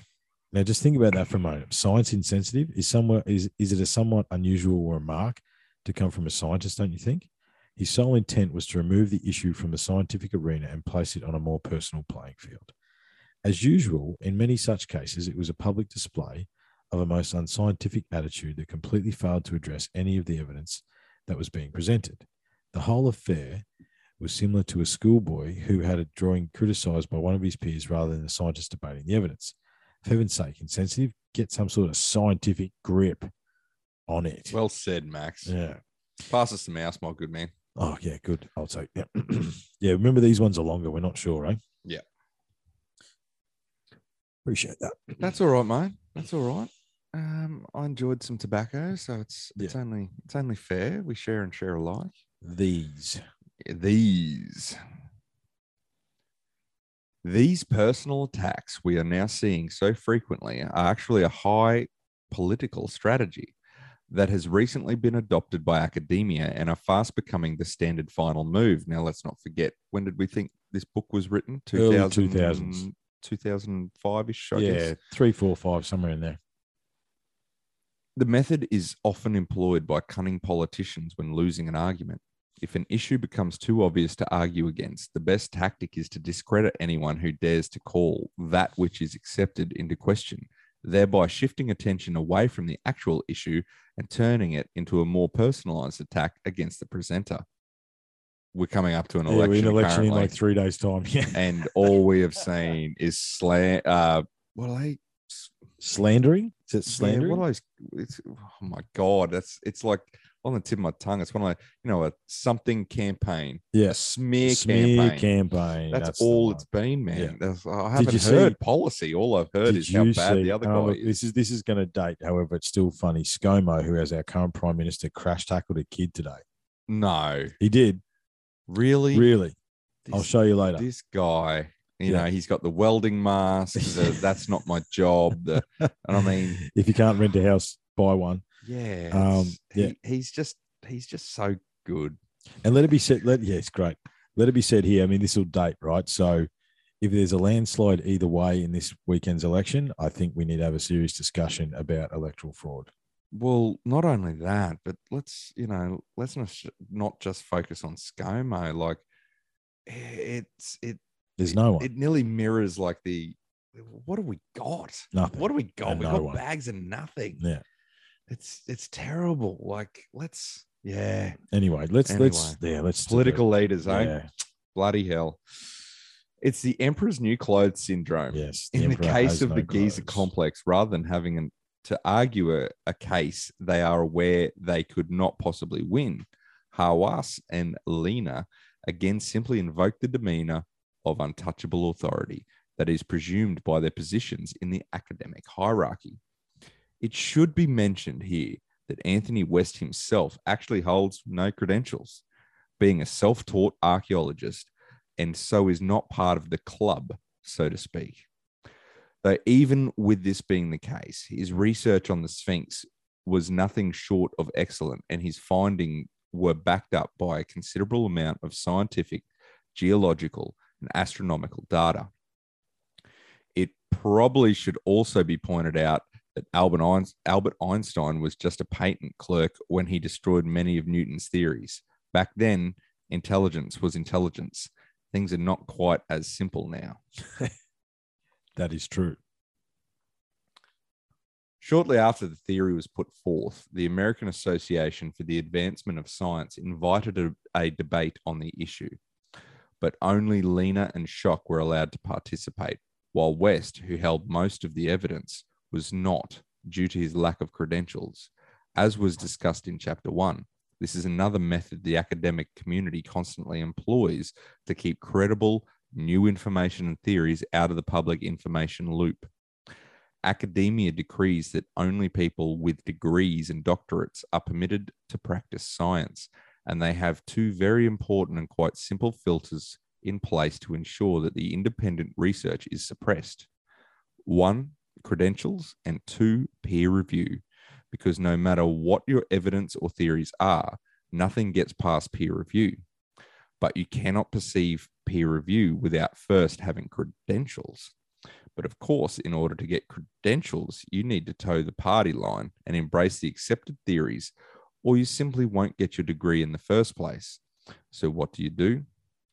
Now just think about that for a moment. Science insensitive is somewhat is is it a somewhat unusual remark to come from a scientist, don't you think? His sole intent was to remove the issue from the scientific arena and place it on a more personal playing field. As usual, in many such cases, it was a public display of a most unscientific attitude that completely failed to address any of the evidence that was being presented. The whole affair was similar to a schoolboy who had a drawing criticized by one of his peers rather than the scientist debating the evidence. For heaven's sake, insensitive, get some sort of scientific grip on it. Well said, Max. yeah. Pass us the mouse, my good man. Oh, yeah, good. I'll take yeah. yeah, remember these ones are longer. We're not sure, eh? Yeah. Appreciate that. That's all right, mate. That's all right. Um, I enjoyed some tobacco, so it's it's only it's only fair we share and share alike. These. These these personal attacks we are now seeing so frequently are actually a high political strategy that has recently been adopted by academia and are fast becoming the standard final move. Now, let's not forget when did we think this book was written? Early 2000s. 2005 ish, I yeah, guess. three, four, five, somewhere in there. The method is often employed by cunning politicians when losing an argument. If an issue becomes too obvious to argue against, the best tactic is to discredit anyone who dares to call that which is accepted into question, thereby shifting attention away from the actual issue and turning it into a more personalized attack against the presenter. We're coming up to an Yeah, election, we're in election in like three days' time. Yeah. and all we have seen is slant. Uh, what are they? Slandering? Is it Yeah, slandering? what are those? It's, oh my god, that's it's like on the tip of my tongue. It's one of like you know a something campaign, a yes. smear, Smear campaign. campaign. That's, the all it's been, man. Yeah. That's- I haven't you heard see- policy. All I've heard is how bad see- the other oh, guy look, is. This is this is going to date. However, it's still funny. ScoMo, who has our current prime minister, crash tackled a kid today. No, He did really, really. I'll show you later. This guy, you Yeah. know, he's got the welding mask. the, that's not my job. The, and I mean, if you can't rent a house, buy one. Yeah, Um, yeah. he, he's just he's just so good. And let it be said. Let it's great. Let it be said here. I mean, this will date right. So, if there's a landslide either way in this weekend's election, I think we need to have a serious discussion about electoral fraud. Well, not only that, but let's you know, let's not not just focus on ScoMo. Like it's it There's no one. it nearly mirrors like the what do we got? Nothing. What do we got? And We no got one. bags and nothing. Yeah. It's it's terrible. Like let's yeah. Anyway, let's let's Anyway. yeah let's Political leaders, eh? Yeah. Bloody hell. It's the Emperor's New Clothes syndrome. Yes. in the case of no the Giza clothes. complex, rather than having an, to argue a, a case they are aware they could not possibly win, Hawass and Lehner again simply invoke the demeanor of untouchable authority that is presumed by their positions in the academic hierarchy. It should be mentioned here that Anthony West himself actually holds no credentials, being a self taught archaeologist, and so is not part of the club, so to speak. Though, even with this being the case, his research on the Sphinx was nothing short of excellent, and his findings were backed up by a considerable amount of scientific, geological, and astronomical data. It probably should also be pointed out that Albert, Einstein, Albert Einstein was just a patent clerk when he destroyed many of Newton's theories. Back then, intelligence was intelligence, things are not quite as simple now. That is true. Shortly after the theory was put forth, the American Association for the Advancement of Science invited a, a debate on the issue, but only Lehner and Schoch were allowed to participate, while West, who held most of the evidence, was not due to his lack of credentials, as was discussed in Chapter 1. This is another method the academic community constantly employs to keep credible, new information and theories out of the public information loop academia decrees that only people with degrees and doctorates are permitted to practice science, and they have two very important and quite simple filters in place to ensure that the independent research is suppressed. One, credentials, and two, peer review, because no matter what your evidence or theories are, nothing gets past peer review. But you cannot perceive peer review without first having credentials. But of course, in order to get credentials, you need to toe the party line and embrace the accepted theories, or you simply won't get your degree in the first place. So, what do you do?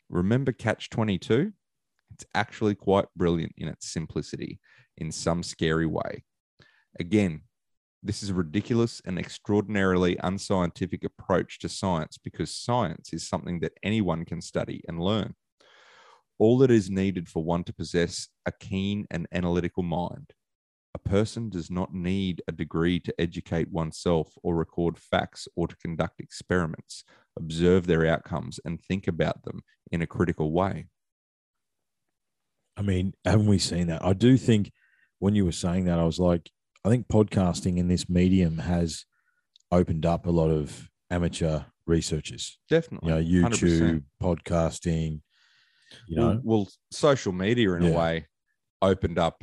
Remember Catch 22? It's actually quite brilliant in its simplicity in some scary way. Again, this is a ridiculous and extraordinarily unscientific approach to science because science is something that anyone can study and learn all that is needed for one to possess a keen and analytical mind. A person does not need a degree to educate oneself or record facts or to conduct experiments, observe their outcomes, and think about them in a critical way. I mean, haven't we seen that? I do think when you were saying that, I was like, I think podcasting in this medium has opened up a lot of amateur researchers. Definitely. You know, 100%. YouTube, podcasting, you know, well, well, social media in a way opened up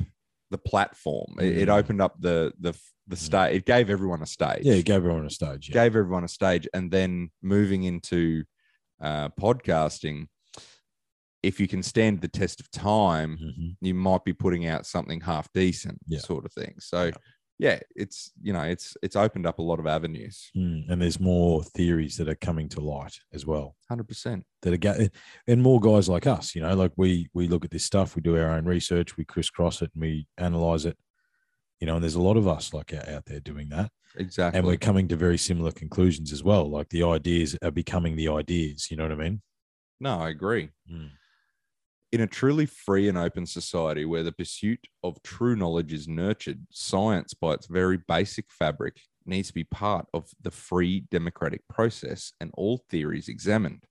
the platform. It, it Mm. opened up the the the stage. It gave everyone a stage. yeah, it gave everyone a stage. Yeah. gave everyone a stage, and then moving into uh, podcasting, if you can stand the test of time, Mhm. you might be putting out something half decent, Yeah. sort of thing. So, Yeah. yeah. it's you know, it's it's opened up a lot of avenues. Mm, And there's more theories that are coming to light as well. Hundred percent. that are ga- and more guys like us, you know, like we we look at this stuff, we do our own research, we crisscross it, and we analyze it, you know, and there's a lot of us like out out there doing that, Exactly. and we're coming to very similar conclusions as well. Like the ideas are becoming the ideas. You know what I mean? no, I agree. Mm. In a truly free and open society where the pursuit of true knowledge is nurtured, science, by its very basic fabric, needs to be part of the free democratic process and all theories examined.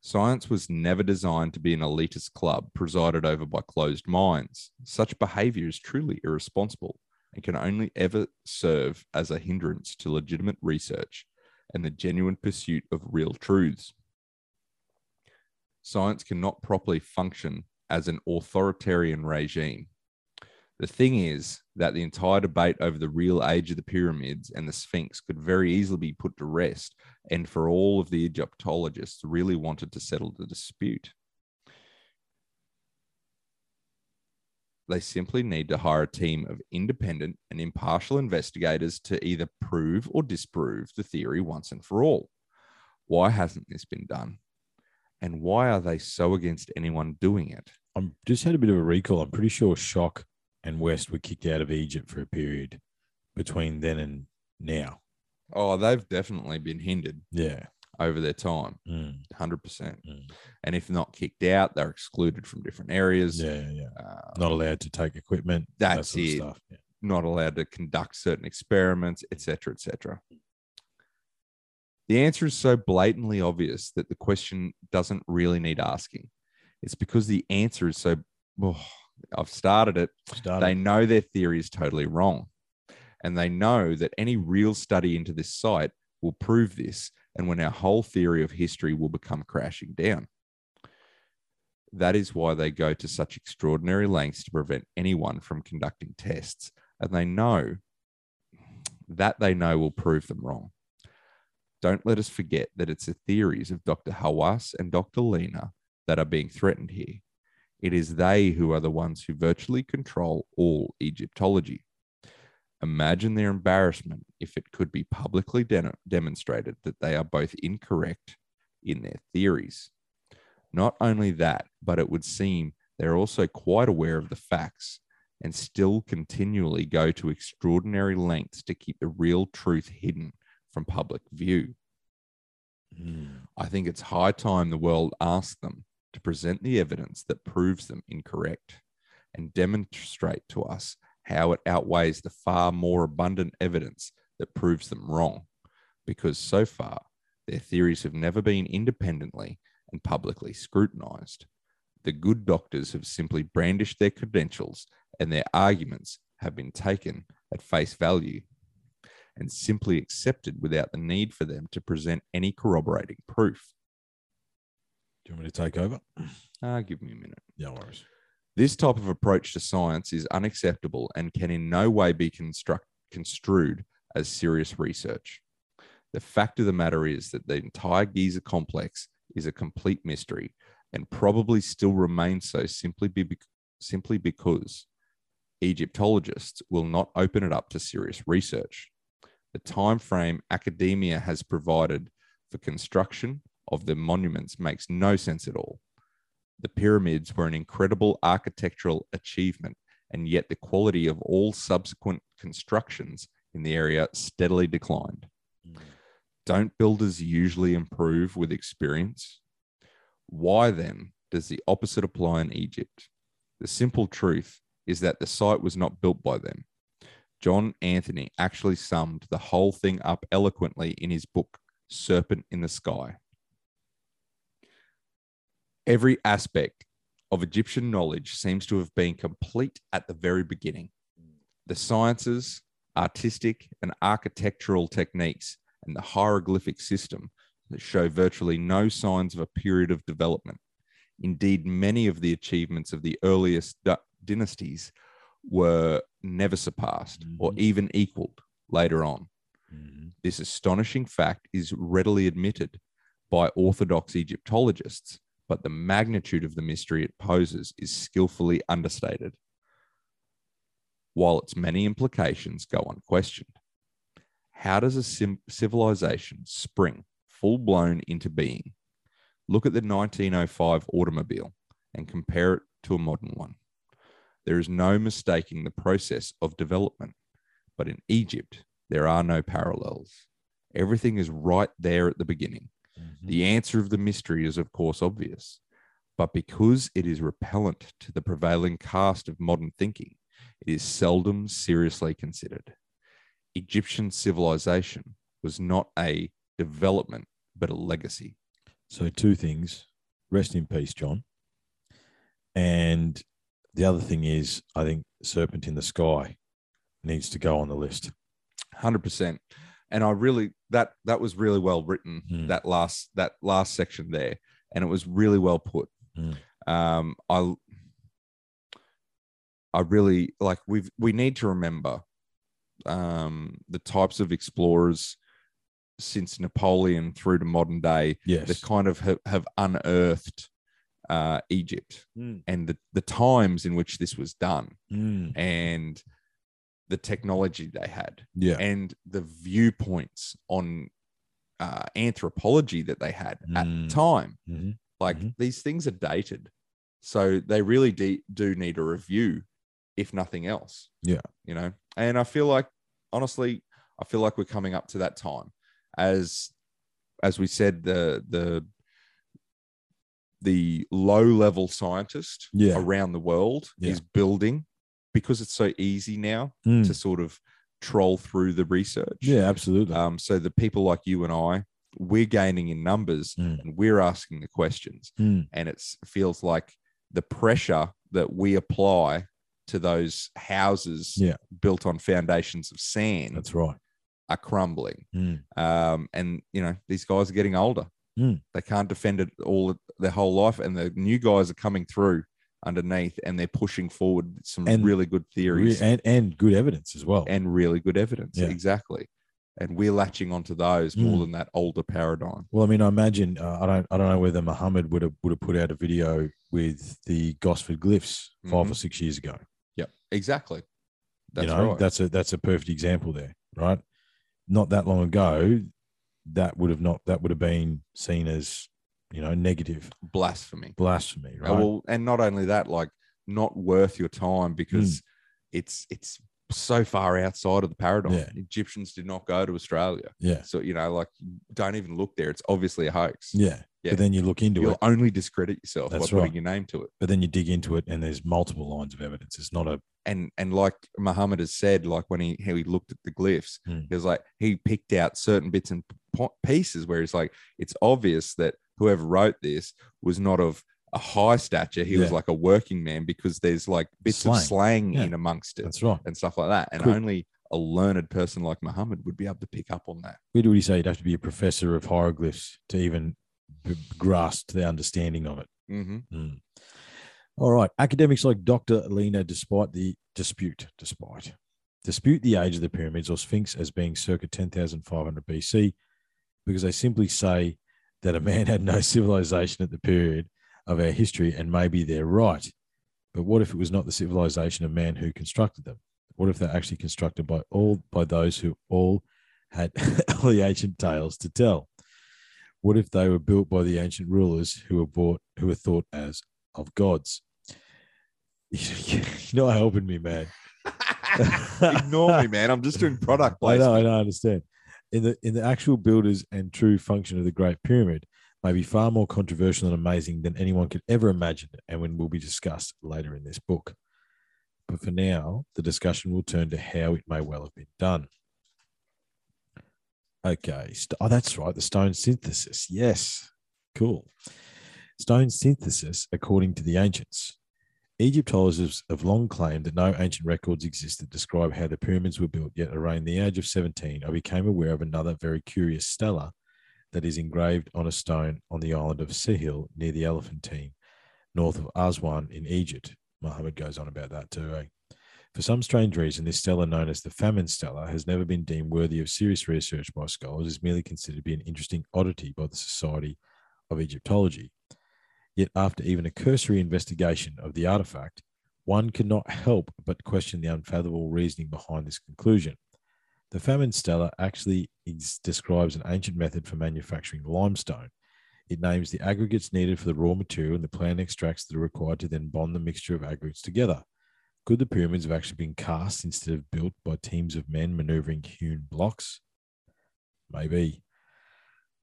Science was never designed to be an elitist club presided over by closed minds. Such behavior is truly irresponsible and can only ever serve as a hindrance to legitimate research and the genuine pursuit of real truths science cannot properly function as an authoritarian regime. The thing is that the entire debate over the real age of the pyramids and the Sphinx could very easily be put to rest, and for all of the Egyptologists really wanted to settle the dispute. They simply need to hire a team of independent and impartial investigators to either prove or disprove the theory once and for all. Why hasn't this been done? And why are they so against anyone doing it? I'm just had a bit of a recall. I'm pretty sure Schoch and West were kicked out of Egypt for a period between then and now. Oh, they've definitely been hindered Yeah. over their time, Mm, 100%. Mm. And if not kicked out, they're excluded from different areas. yeah, yeah. Uh, Not allowed to take equipment. that That's of it. stuff. Yeah. not allowed to conduct certain experiments, etc., etc. The answer is so blatantly obvious that the question doesn't really need asking. It's because the answer is so. Oh, I've started it. Started. They know their theory is totally wrong. And they know that any real study into this site will prove this. And when our whole theory of history will become crashing down. That is why they go to such extraordinary lengths to prevent anyone from conducting tests. And they know that they know will prove them wrong. Don't let us forget that it's the theories of Dr. Hawass and Dr. Lehner that are being threatened here. It is they who are the ones who virtually control all Egyptology. Imagine their embarrassment if it could be publicly de- demonstrated that they are both incorrect in their theories. Not only that, but it would seem they're also quite aware of the facts and still continually go to extraordinary lengths to keep the real truth hidden from public view. Mm. I think it's high time the world asked them to present the evidence that proves them incorrect and demonstrate to us how it outweighs the far more abundant evidence that proves them wrong. Because so far, their theories have never been independently and publicly scrutinized. The good doctors have simply brandished their credentials and their arguments have been taken at face value and simply accepted without the need for them to present any corroborating proof. Do you want me to take over? Ah, give me a minute. No worries. This type of approach to science is unacceptable and can in no way be construct, construed as serious research. The fact of the matter is that the entire Giza complex is a complete mystery and probably still remains so simply, be, simply because Egyptologists will not open it up to serious research. The time frame academia has provided for construction of the monuments makes no sense at all. The pyramids were an incredible architectural achievement, and yet the quality of all subsequent constructions in the area steadily declined. Don't builders usually improve with experience? Why then does the opposite apply in Egypt? The simple truth is that the site was not built by them. John Anthony actually summed the whole thing up eloquently in his book, Serpent in the Sky. Every aspect of Egyptian knowledge seems to have been complete at the very beginning. The sciences, artistic and architectural techniques, and the hieroglyphic system that show virtually no signs of a period of development. Indeed, many of the achievements of the earliest dy- dynasties were never surpassed or Mhm. even equaled later on. Mhm. This astonishing fact is readily admitted by Orthodox Egyptologists, but the magnitude of the mystery it poses is skillfully understated, while its many implications go unquestioned. How does a sim- civilization spring full blown into being? Look at the 1905 automobile and compare it to a modern one. There is no mistaking the process of development, but in Egypt, there are no parallels. Everything is right there at the beginning. Mhm. The answer of the mystery is, of course, obvious, but because it is repellent to the prevailing cast of modern thinking, it is seldom seriously considered. Egyptian civilization was not a development, but a legacy. So two things. Rest in peace, John. And the other thing is, I think Serpent in the Sky needs to go on the list. Hundred percent. And I really that that was really well written. Hmm. That last that last section there, and it was really well put. Hmm. Um, I I really like we've we need to remember um, the types of explorers since Napoleon through to modern day Yes. that kind of have, have unearthed uh, Egypt Mm. and the, the times in which this was done Mm. and the technology they had Yeah. and the viewpoints on uh, anthropology that they had at Mm. the time. Mhm. Like Mhm. these things are dated. So they really de- do need a review, if nothing else. Yeah. You know, and I feel like, honestly, I feel like we're coming up to that time. As as we said, the the the low level scientist Yeah. around the world Yeah. is building because it's so easy now Mm. to sort of troll through the research. Yeah, absolutely. Um, so the people like you and I, we're gaining in numbers Mm. and we're asking the questions. Mm. And it feels like the pressure that we apply to those houses Yeah. built on foundations of sand That's right. are crumbling. Mm. Um, and you know, these guys are getting older. Mm. They can't defend it all their whole life. And the new guys are coming through underneath and they're pushing forward some And really good theories and and good evidence as well. and really good evidence. Yeah. Exactly. And we're latching onto those more Mm. than that older paradigm. Well, I mean, I imagine uh, I don't I don't know whether Muhammad would have would have put out a video with the Gosford glyphs 5 Mhm. or six years ago. Yep. Exactly. That's you know, right. that's a that's a perfect example there, right? Not that long ago, that would have not that would have been seen as you know, negative, Blasphemy. blasphemy, Uh, right? Well, and not only that, like not worth your time because it's it's so far outside of the paradigm. Yeah. Egyptians did not go to Australia. yeah, So, you know, like don't even look there. It's obviously a hoax. yeah, Yeah. But then you look into it. You'll only discredit yourself That's by putting right. your name to it. but then you dig into it, and there's multiple lines of evidence. It's not a And and like Muhammad has said, like when he how he looked at the glyphs, Hmm. he was like he picked out certain bits and pieces where he's like, it's obvious that whoever wrote this was not of a high stature. He was like a working man because there's like bits of Slang. slang Yeah. in amongst it. that's right. and stuff like that. And Cool. only a learned person like Muhammad would be able to pick up on that. Where do we say you'd have to be a professor of hieroglyphs to even grasp the understanding of it? Mm-hmm. Mm. All right. Academics like Dr. Lehner, despite the dispute, despite dispute the age of the pyramids or Sphinx as being circa 10,500 BC, because they simply say that a man had no civilization at the period of our history, and maybe they're right. But what if it was not the civilization of man who constructed them? What if they're actually constructed by all by those who all had all the ancient tales to tell? What if they were built by the ancient rulers who were bought who were thought as of gods? You're not helping me, man. Ignore me, man. I'm just doing product I know, placement. I know, I understand. In the in the actual builders and true function of the Great Pyramid may be far more controversial and amazing than anyone could ever imagine, and will be discussed later in this book. But for now, the discussion will turn to how it may well have been done. Okay. Oh, that's right. The stone synthesis. Yes. Cool. Stone synthesis, according to the ancients. Egyptologists have long claimed that no ancient records exist that describe how the pyramids were built, yet around the age of 17, I became aware of another very curious stela that is engraved on a stone on the island of Sehel near the Elephantine, north of Aswan in Egypt. Muhammad goes on about that too. Eh? For some strange reason, this stela, known as the famine stela, has never been deemed worthy of serious research by scholars, is merely considered to be an interesting oddity by the Society of Egyptology. Yet, after even a cursory investigation of the artifact, one cannot help but question the unfathomable reasoning behind this conclusion. The famine stela actually ex- describes an ancient method for manufacturing limestone. It names the aggregates needed for the raw material and the plant extracts that are required to then bond the mixture of aggregates together. Could the pyramids have actually been cast instead of built by teams of men maneuvering hewn blocks? Maybe.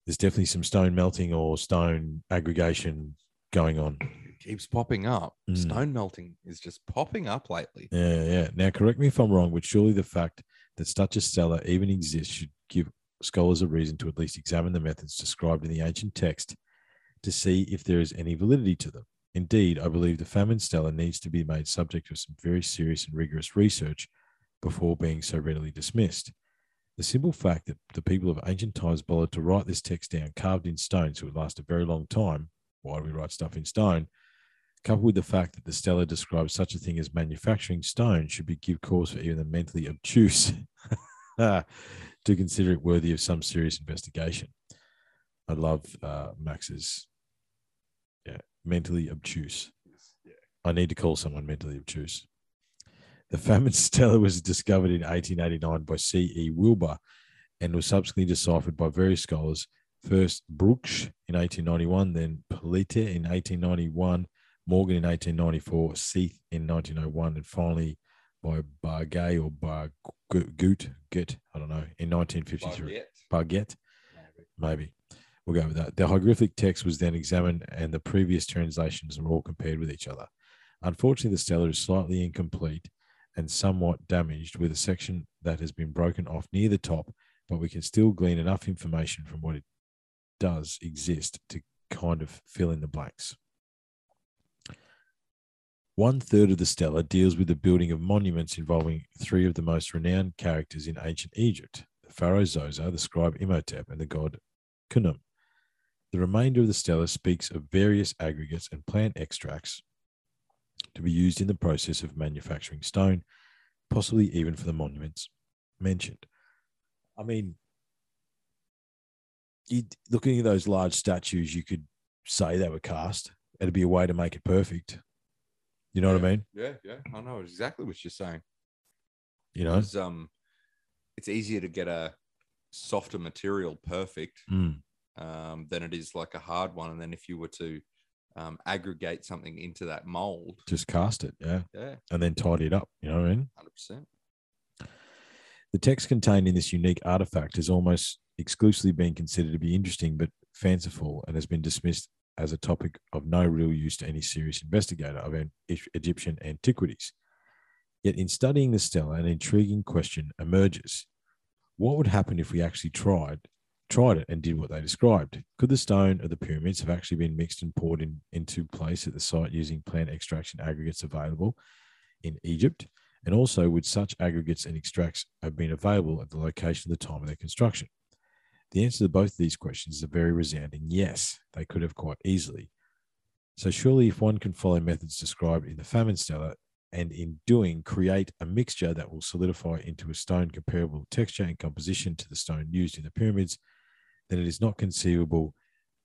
There's definitely some stone melting or stone aggregation going on. It keeps popping up. Mm. Stone melting is just popping up lately. Yeah, yeah. Now, correct me if I'm wrong, but surely the fact that such a stela even exists should give scholars a reason to at least examine the methods described in the ancient text to see if there is any validity to them. Indeed, I believe the famine stela needs to be made subject to some very serious and rigorous research before being so readily dismissed. The simple fact that the people of ancient times bothered to write this text down carved in stone so it would last a very long time. Why do we write stuff in stone? Coupled with the fact that the stela describes such a thing as manufacturing stone should be give cause for even the mentally obtuse to consider it worthy of some serious investigation. I love uh, Max's yeah, mentally obtuse. I need to call someone mentally obtuse. The famine stela was discovered in 1889 by C.E. Wilbour and was subsequently deciphered by various scholars. First Brooks in 1891, then Polite in 1891, Morgan in 1894, Sethe in 1901, and finally by Bargay or Bargoot, Get, I don't know, in 1953. Barget, maybe. We'll go with that. The hieroglyphic text was then examined and the previous translations were all compared with each other. Unfortunately, the stela is slightly incomplete and somewhat damaged with a section that has been broken off near the top, but we can still glean enough information from what it does exist to kind of fill in the blanks. One third of the stela deals with the building of monuments involving three of the most renowned characters in ancient Egypt the pharaoh Zoser, the scribe Imhotep, and the god Khnum. The remainder of the stela speaks of various aggregates and plant extracts to be used in the process of manufacturing stone, possibly even for the monuments mentioned. I mean, looking at those large statues, you could say they were cast. It'd be a way to make it perfect. You know what I mean? Yeah, yeah. I know exactly what you're saying. You know? It's, um, it's easier to get a softer material perfect Mm, um, than it is like a hard one. And then if you were to um, aggregate something into that mold, Just cast it, yeah, yeah, and then tidy it up. You know what I mean? hundred percent. The text contained in this unique artifact has almost exclusively been considered to be interesting but fanciful and has been dismissed as a topic of no real use to any serious investigator of an- Egyptian antiquities. Yet, in studying the stela, an intriguing question emerges: What would happen if we actually tried tried it and did what they described? Could the stone of the pyramids have actually been mixed and poured in, into place at the site using plant extraction aggregates available in Egypt? And also, would such aggregates and extracts have been available at the location at the time of their construction? The answer to both of these questions is a very resounding yes, they could have quite easily. So, surely, if one can follow methods described in the famine stela and in doing create a mixture that will solidify into a stone comparable texture and composition to the stone used in the pyramids, then it is not conceivable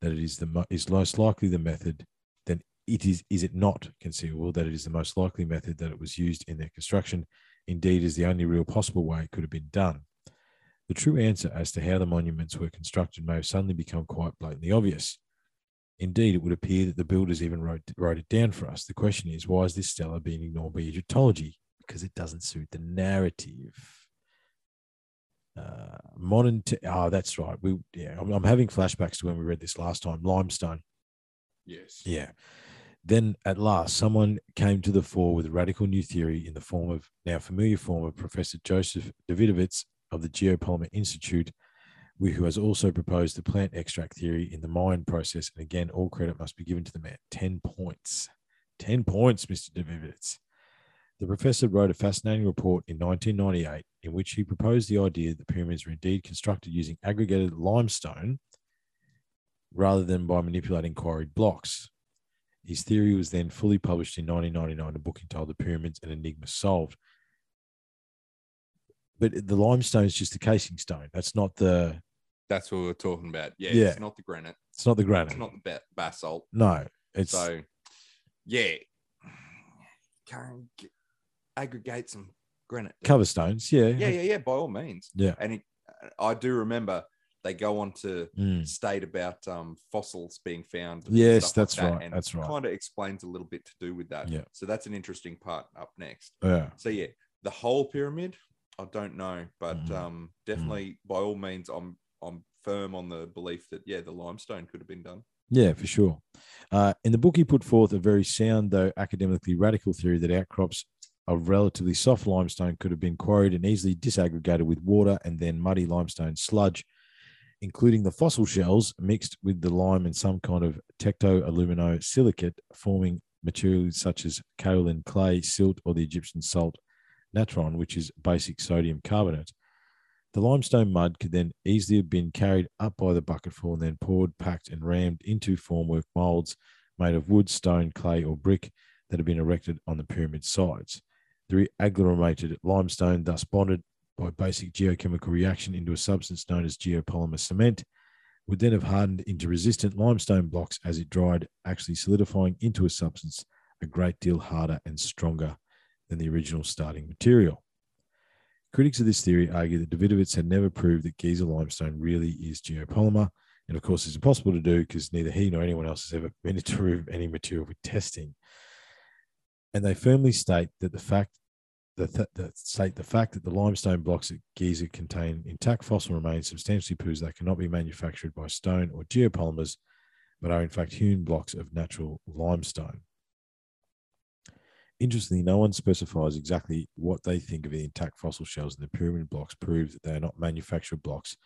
that it is the is most likely the method. Then it is is it not conceivable that it is the most likely method that it was used in their construction? Indeed, is the only real possible way it could have been done. The true answer as to how the monuments were constructed may have suddenly become quite blatantly obvious. Indeed, it would appear that the builders even wrote, wrote it down for us. The question is, why is this stela being ignored by Egyptology? Because it doesn't suit the narrative. Uh, modern, te- oh, that's right. We, yeah, I'm, I'm having flashbacks to when we read this last time. Limestone. Yes. Yeah. Then at last, someone came to the fore with a radical new theory in the form of now familiar form of Professor Joseph Davidovits of the Geopolymer Institute, who has also proposed the plant extract theory in the Mayan process. And again, all credit must be given to the man. 10 points. 10 points, Mr. Davidovits. The professor wrote a fascinating report in 1998 in which he proposed the idea that the pyramids were indeed constructed using aggregated limestone rather than by manipulating quarried blocks. His theory was then fully published in 1999, a book entitled The Pyramids An Enigma Solved. But the limestone is just the casing stone. That's not the That's what we we're talking about. Yeah, Yeah. it's not the granite. it's not the granite. It's not the ba- basalt. no, it's so, yeah, can aggregate some granite. cover stones. Yeah. Yeah, yeah, yeah. By all means. Yeah. And it, I do remember they go on to Mm. state about um, fossils being found. Yes, stuff like that's that, right, And that's right. Kind of explains a little bit to do with that. Yeah. So that's an interesting part up next. Yeah. So yeah, the whole pyramid, I don't know, but Mhm. um, definitely by all means, I'm I'm firm on the belief that yeah, the limestone could have been done. Yeah, for sure. Uh, in the book, he put forth a very sound, though academically radical theory that outcrops of relatively soft limestone could have been quarried and easily disaggregated with water and then muddy limestone sludge, including the fossil shells mixed with the lime and some kind of tecto alumino silicate, forming materials such as kaolin clay, silt, or the Egyptian salt natron, which is basic sodium carbonate. The limestone mud could then easily have been carried up by the bucketful and then poured, packed, and rammed into formwork molds made of wood, stone, clay, or brick that had been erected on the pyramid sides. The agglomerated limestone, thus bonded by basic geochemical reaction into a substance known as geopolymer cement, would then have hardened into resistant limestone blocks as it dried, actually solidifying into a substance a great deal harder and stronger than the original starting material. Critics of this theory argue that Davidovits had never proved that Giza limestone really is geopolymer, and of course, it's impossible to do because neither he nor anyone else has ever been to prove any material with testing. And they firmly state that the fact that, that, that state the fact that the limestone blocks at Giza contain intact fossil remains substantially proves they cannot be manufactured by stone or geopolymers, but are in fact hewn blocks of natural limestone. Interestingly, no one specifies exactly what they think of the intact fossil shells in the pyramid blocks proves that they are not manufactured blocks,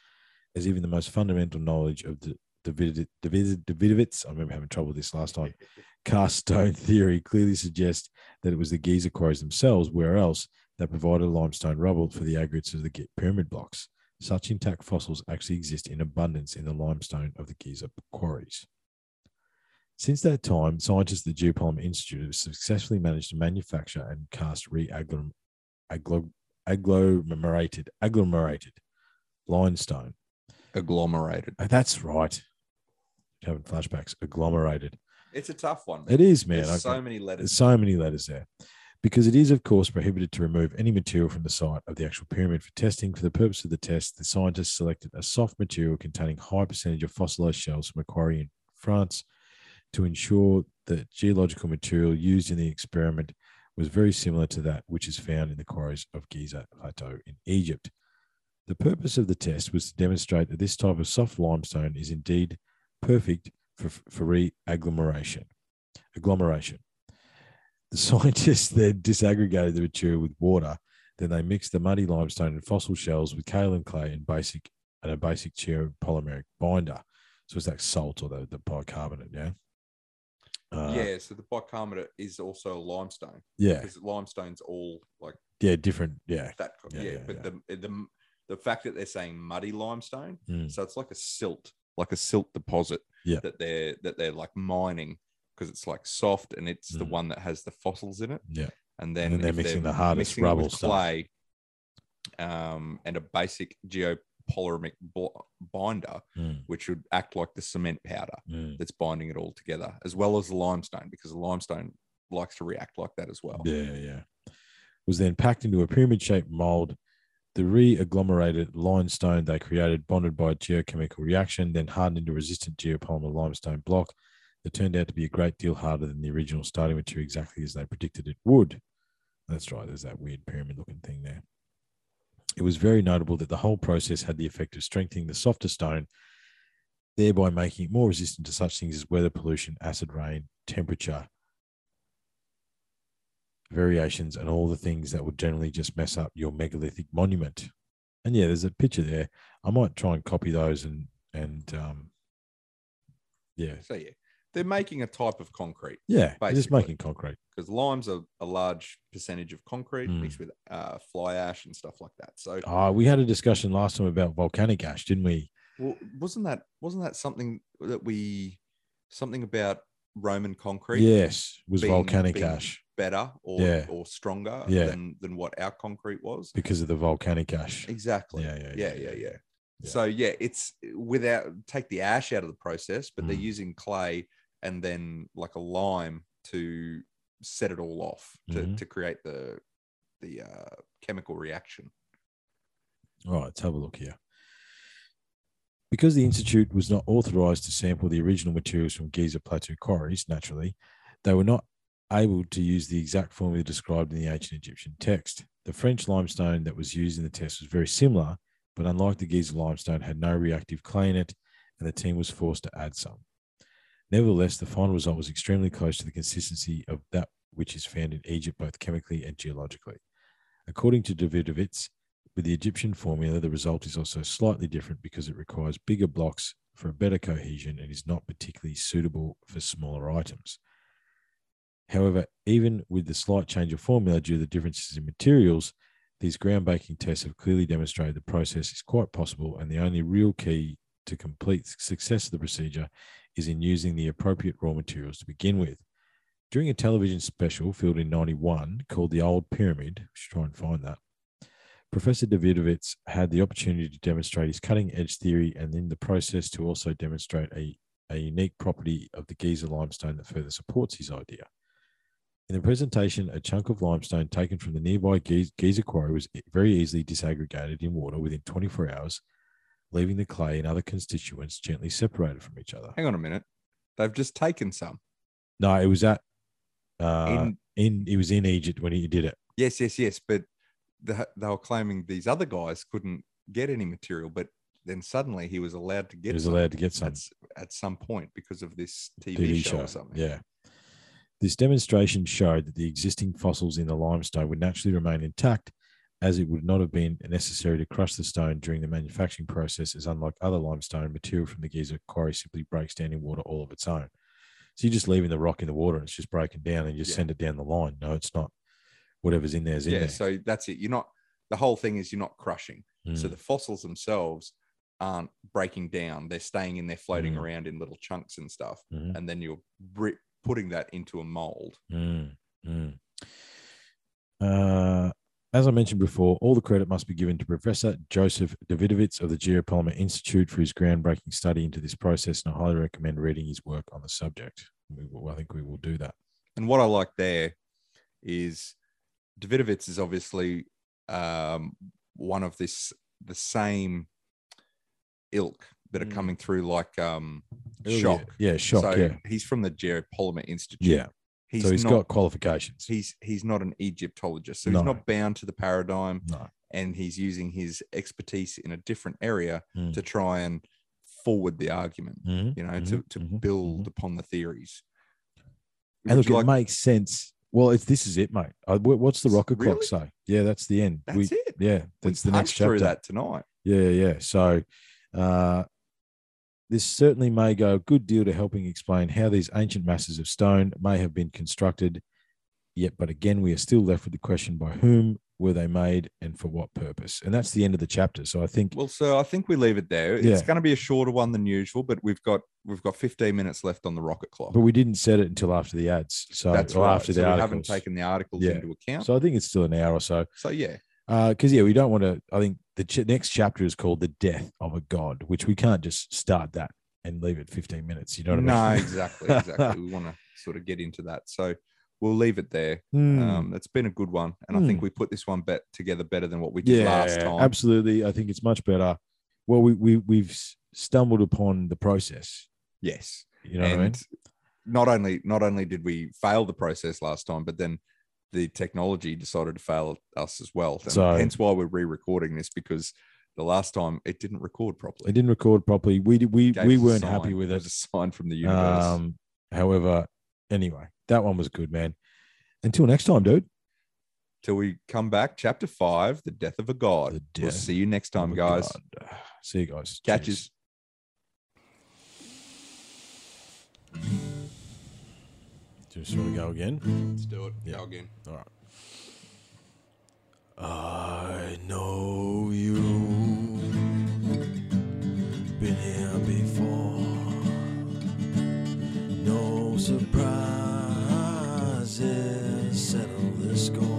as even the most fundamental knowledge of the David, David, Davidovits, I remember having trouble with this last time, cast stone theory clearly suggests that it was the Giza quarries themselves, where else, that provided limestone rubble for the aggregates of the pyramid blocks. Such intact fossils actually exist in abundance in the limestone of the Giza quarries. Since that time, scientists at the Geopolymer Institute have successfully managed to manufacture and cast re-agglom- agglo- agglomerated, agglomerated limestone. Agglomerated. Uh, That's right. Having flashbacks, agglomerated. It's a tough one. It is, man. There's I so many There's letters. so many letters there. Because it is, of course, prohibited to remove any material from the site of the actual pyramid for testing. For the purpose of the test, the scientists selected a soft material containing high percentage of fossilized shells from a quarry in France to ensure that geological material used in the experiment was very similar to that which is found in the quarries of Giza Plateau in Egypt. The purpose of the test was to demonstrate that this type of soft limestone is indeed perfect for, for re-agglomeration. Agglomeration. The scientists then disaggregated the material with water. Then they mixed the muddy limestone and fossil shells with kaolin clay and basic and a basic geopolymeric binder. So it's like salt or the, the bicarbonate, yeah. Uh, yeah, so the bicarbonate is also a limestone yeah, because limestone's all like yeah, different, yeah. that. Yeah, Yeah, yeah, but yeah. the the the fact that they're saying muddy limestone, Mm. so it's like a silt, like a silt deposit. Yeah. that they're that they're like mining because it's like soft and it's the Mm. one that has the fossils in it. Yeah. and then then they're mixing the hardest mixing rubble clay, um, and a basic geopolymeric bo- binder, Mm, which would act like the cement powder mm. that's binding it all together, as well as the limestone, because the limestone likes to react like that as well. Yeah, yeah. Was then packed into a pyramid shaped mold. The re agglomerated limestone they created bonded by a geochemical reaction, then hardened into a resistant geopolymer limestone block that turned out to be a great deal harder than the original starting material, exactly as they predicted it would. That's right, there's that weird pyramid looking thing there. It was very notable that the whole process had the effect of strengthening the softer stone, thereby making it more resistant to such things as weather, pollution, acid rain, temperature, variations and all the things that would generally just mess up your megalithic monument. And yeah, there's a picture there. I might try and copy those and and um yeah. So yeah, they're making a type of concrete Yeah, they're just making concrete. because limes are a large percentage of concrete Mm. mixed with uh, fly ash and stuff like that. So Ah, we had a discussion last time about volcanic ash, didn't we? well, wasn't that wasn't that something that we something about Roman concrete? Yes, was being- volcanic being ash better or Yeah. or stronger Yeah. than than what our concrete was. because of the volcanic ash. Exactly. Yeah, yeah, yeah, yeah, yeah, yeah. So yeah, it's without take the ash out of the process, but they're Mm. using clay and then like a lime to set it all off to, Mhm. to create the the uh, chemical reaction. All right, let's have a look here. Because the Institute was not authorized to sample the original materials from Giza Plateau quarries, naturally, they were not able to use the exact formula described in the ancient Egyptian text. The French limestone that was used in the test was very similar, but unlike the Giza limestone, had no reactive clay in it, and the team was forced to add some. Nevertheless, the final result was extremely close to the consistency of that which is found in Egypt, both chemically and geologically. According to Davidovits, with the Egyptian formula, the result is also slightly different because it requires bigger blocks for a better cohesion and is not particularly suitable for smaller items. However, even with the slight change of formula due to the differences in materials, these ground baking tests have clearly demonstrated the process is quite possible, and the only real key to complete success of the procedure is in using the appropriate raw materials to begin with. During a television special filmed in 91 called The Old Pyramid, we should try and find that, Professor Davidovits had the opportunity to demonstrate his cutting edge theory and in the process to also demonstrate a, a unique property of the Giza limestone that further supports his idea. In the presentation, a chunk of limestone taken from the nearby Giza, Giza quarry was very easily disaggregated in water within 24 hours, leaving the clay and other constituents gently separated from each other. Hang on a minute. They've just taken some. No, it was at uh, in, in it was in Egypt when he did it. yes, yes, yes. But the, they were claiming these other guys couldn't get any material, but then suddenly he was allowed to get. He was allowed to get some. at, at some point because of this TV, TV show, show. or something. Yeah. This demonstration showed that the existing fossils in the limestone would naturally remain intact, as it would not have been necessary to crush the stone during the manufacturing process, as unlike other limestone, material from the Giza quarry simply breaks down in water all of its own. So you're just leaving the rock in the water and it's just breaking down and you just Yeah. send it down the line. No, it's not. Whatever's in there is in yeah. there. So that's it. You're not, the whole thing is you're not crushing. So Mm, the fossils themselves aren't breaking down. They're staying in there floating Mm. around in little chunks and stuff. mhm, And then you're putting that into a mold. mm, mm. Uh, as I mentioned before, all the credit must be given to Professor Joseph Davidovits of the Geopolymer Institute for his groundbreaking study into this process, and I highly recommend reading his work on the subject. We will, I think we will do that. And what I like there is Davidovits is obviously um, one of this the same ilk that are Mm. coming through like um, Schoch. Yeah, Schoch. so yeah, he's from the Geopolymer Institute. yeah. He's, so he's not, got qualifications. he's he's not an Egyptologist, so No. he's not bound to the paradigm, no. and he's using his expertise in a different area Mm. to try and forward the argument. Mhm, You know, mhm, to to mhm, build mhm. upon the theories. And Would look, you it makes sense. Well, if this is it, mate. Wh- What's the rocket clock say? Yeah, that's the end. that's we, it. Yeah, We that's the next chapter. that tonight. Yeah, yeah, yeah. So, uh, this certainly may go a good deal to helping explain how these ancient masses of stone may have been constructed. Yet, but again, we are still left with the question: by whom were they made, and for what purpose? And that's the end of the chapter. So, I think Well, so I think we leave it there. Yeah. It's going to be a shorter one than usual, but we've got we've got 15 minutes left on the rocket clock. but we didn't set it until after the ads. So, That's right. after so the we articles. haven't taken the articles Yeah. into account. So, I think it's still an hour or so. So yeah, because yeah, we don't want to. I think the ch- next chapter is called "The Death of a God," which we can't just start that and leave it 15 minutes. You know what no, I mean? No, exactly, exactly. we want to sort of get into that. So we'll leave it there. Hmm. Um, it's been a good one, and I think we put this one bet together better than what we yeah, did last time. absolutely. I think it's much better. Well, we we we've stumbled upon the process. Yes, You know and what I mean? not only not only did we fail the process last time, but then the technology decided to fail us as well. And So- hence why we're re-recording this because the last time it didn't record properly. It didn't record properly. We we we weren't happy with was it. a sign from the universe. Um, however, anyway, that one was good, man. Until next time, dude. Till we come back, chapter five, the death of a god. We'll see you next time, guys. God. See you guys. Catches. Cheers. Do you just want to go mm. again? Let's do it. Yeah. Go again. All right. I know you been here before. No surprises settle the score.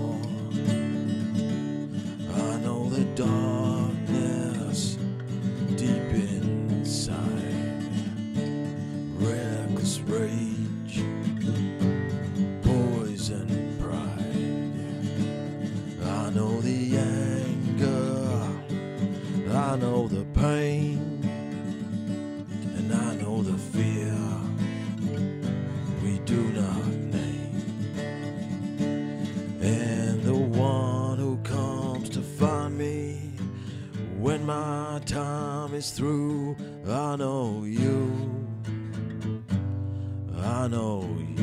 My time is through, I know you. I know you.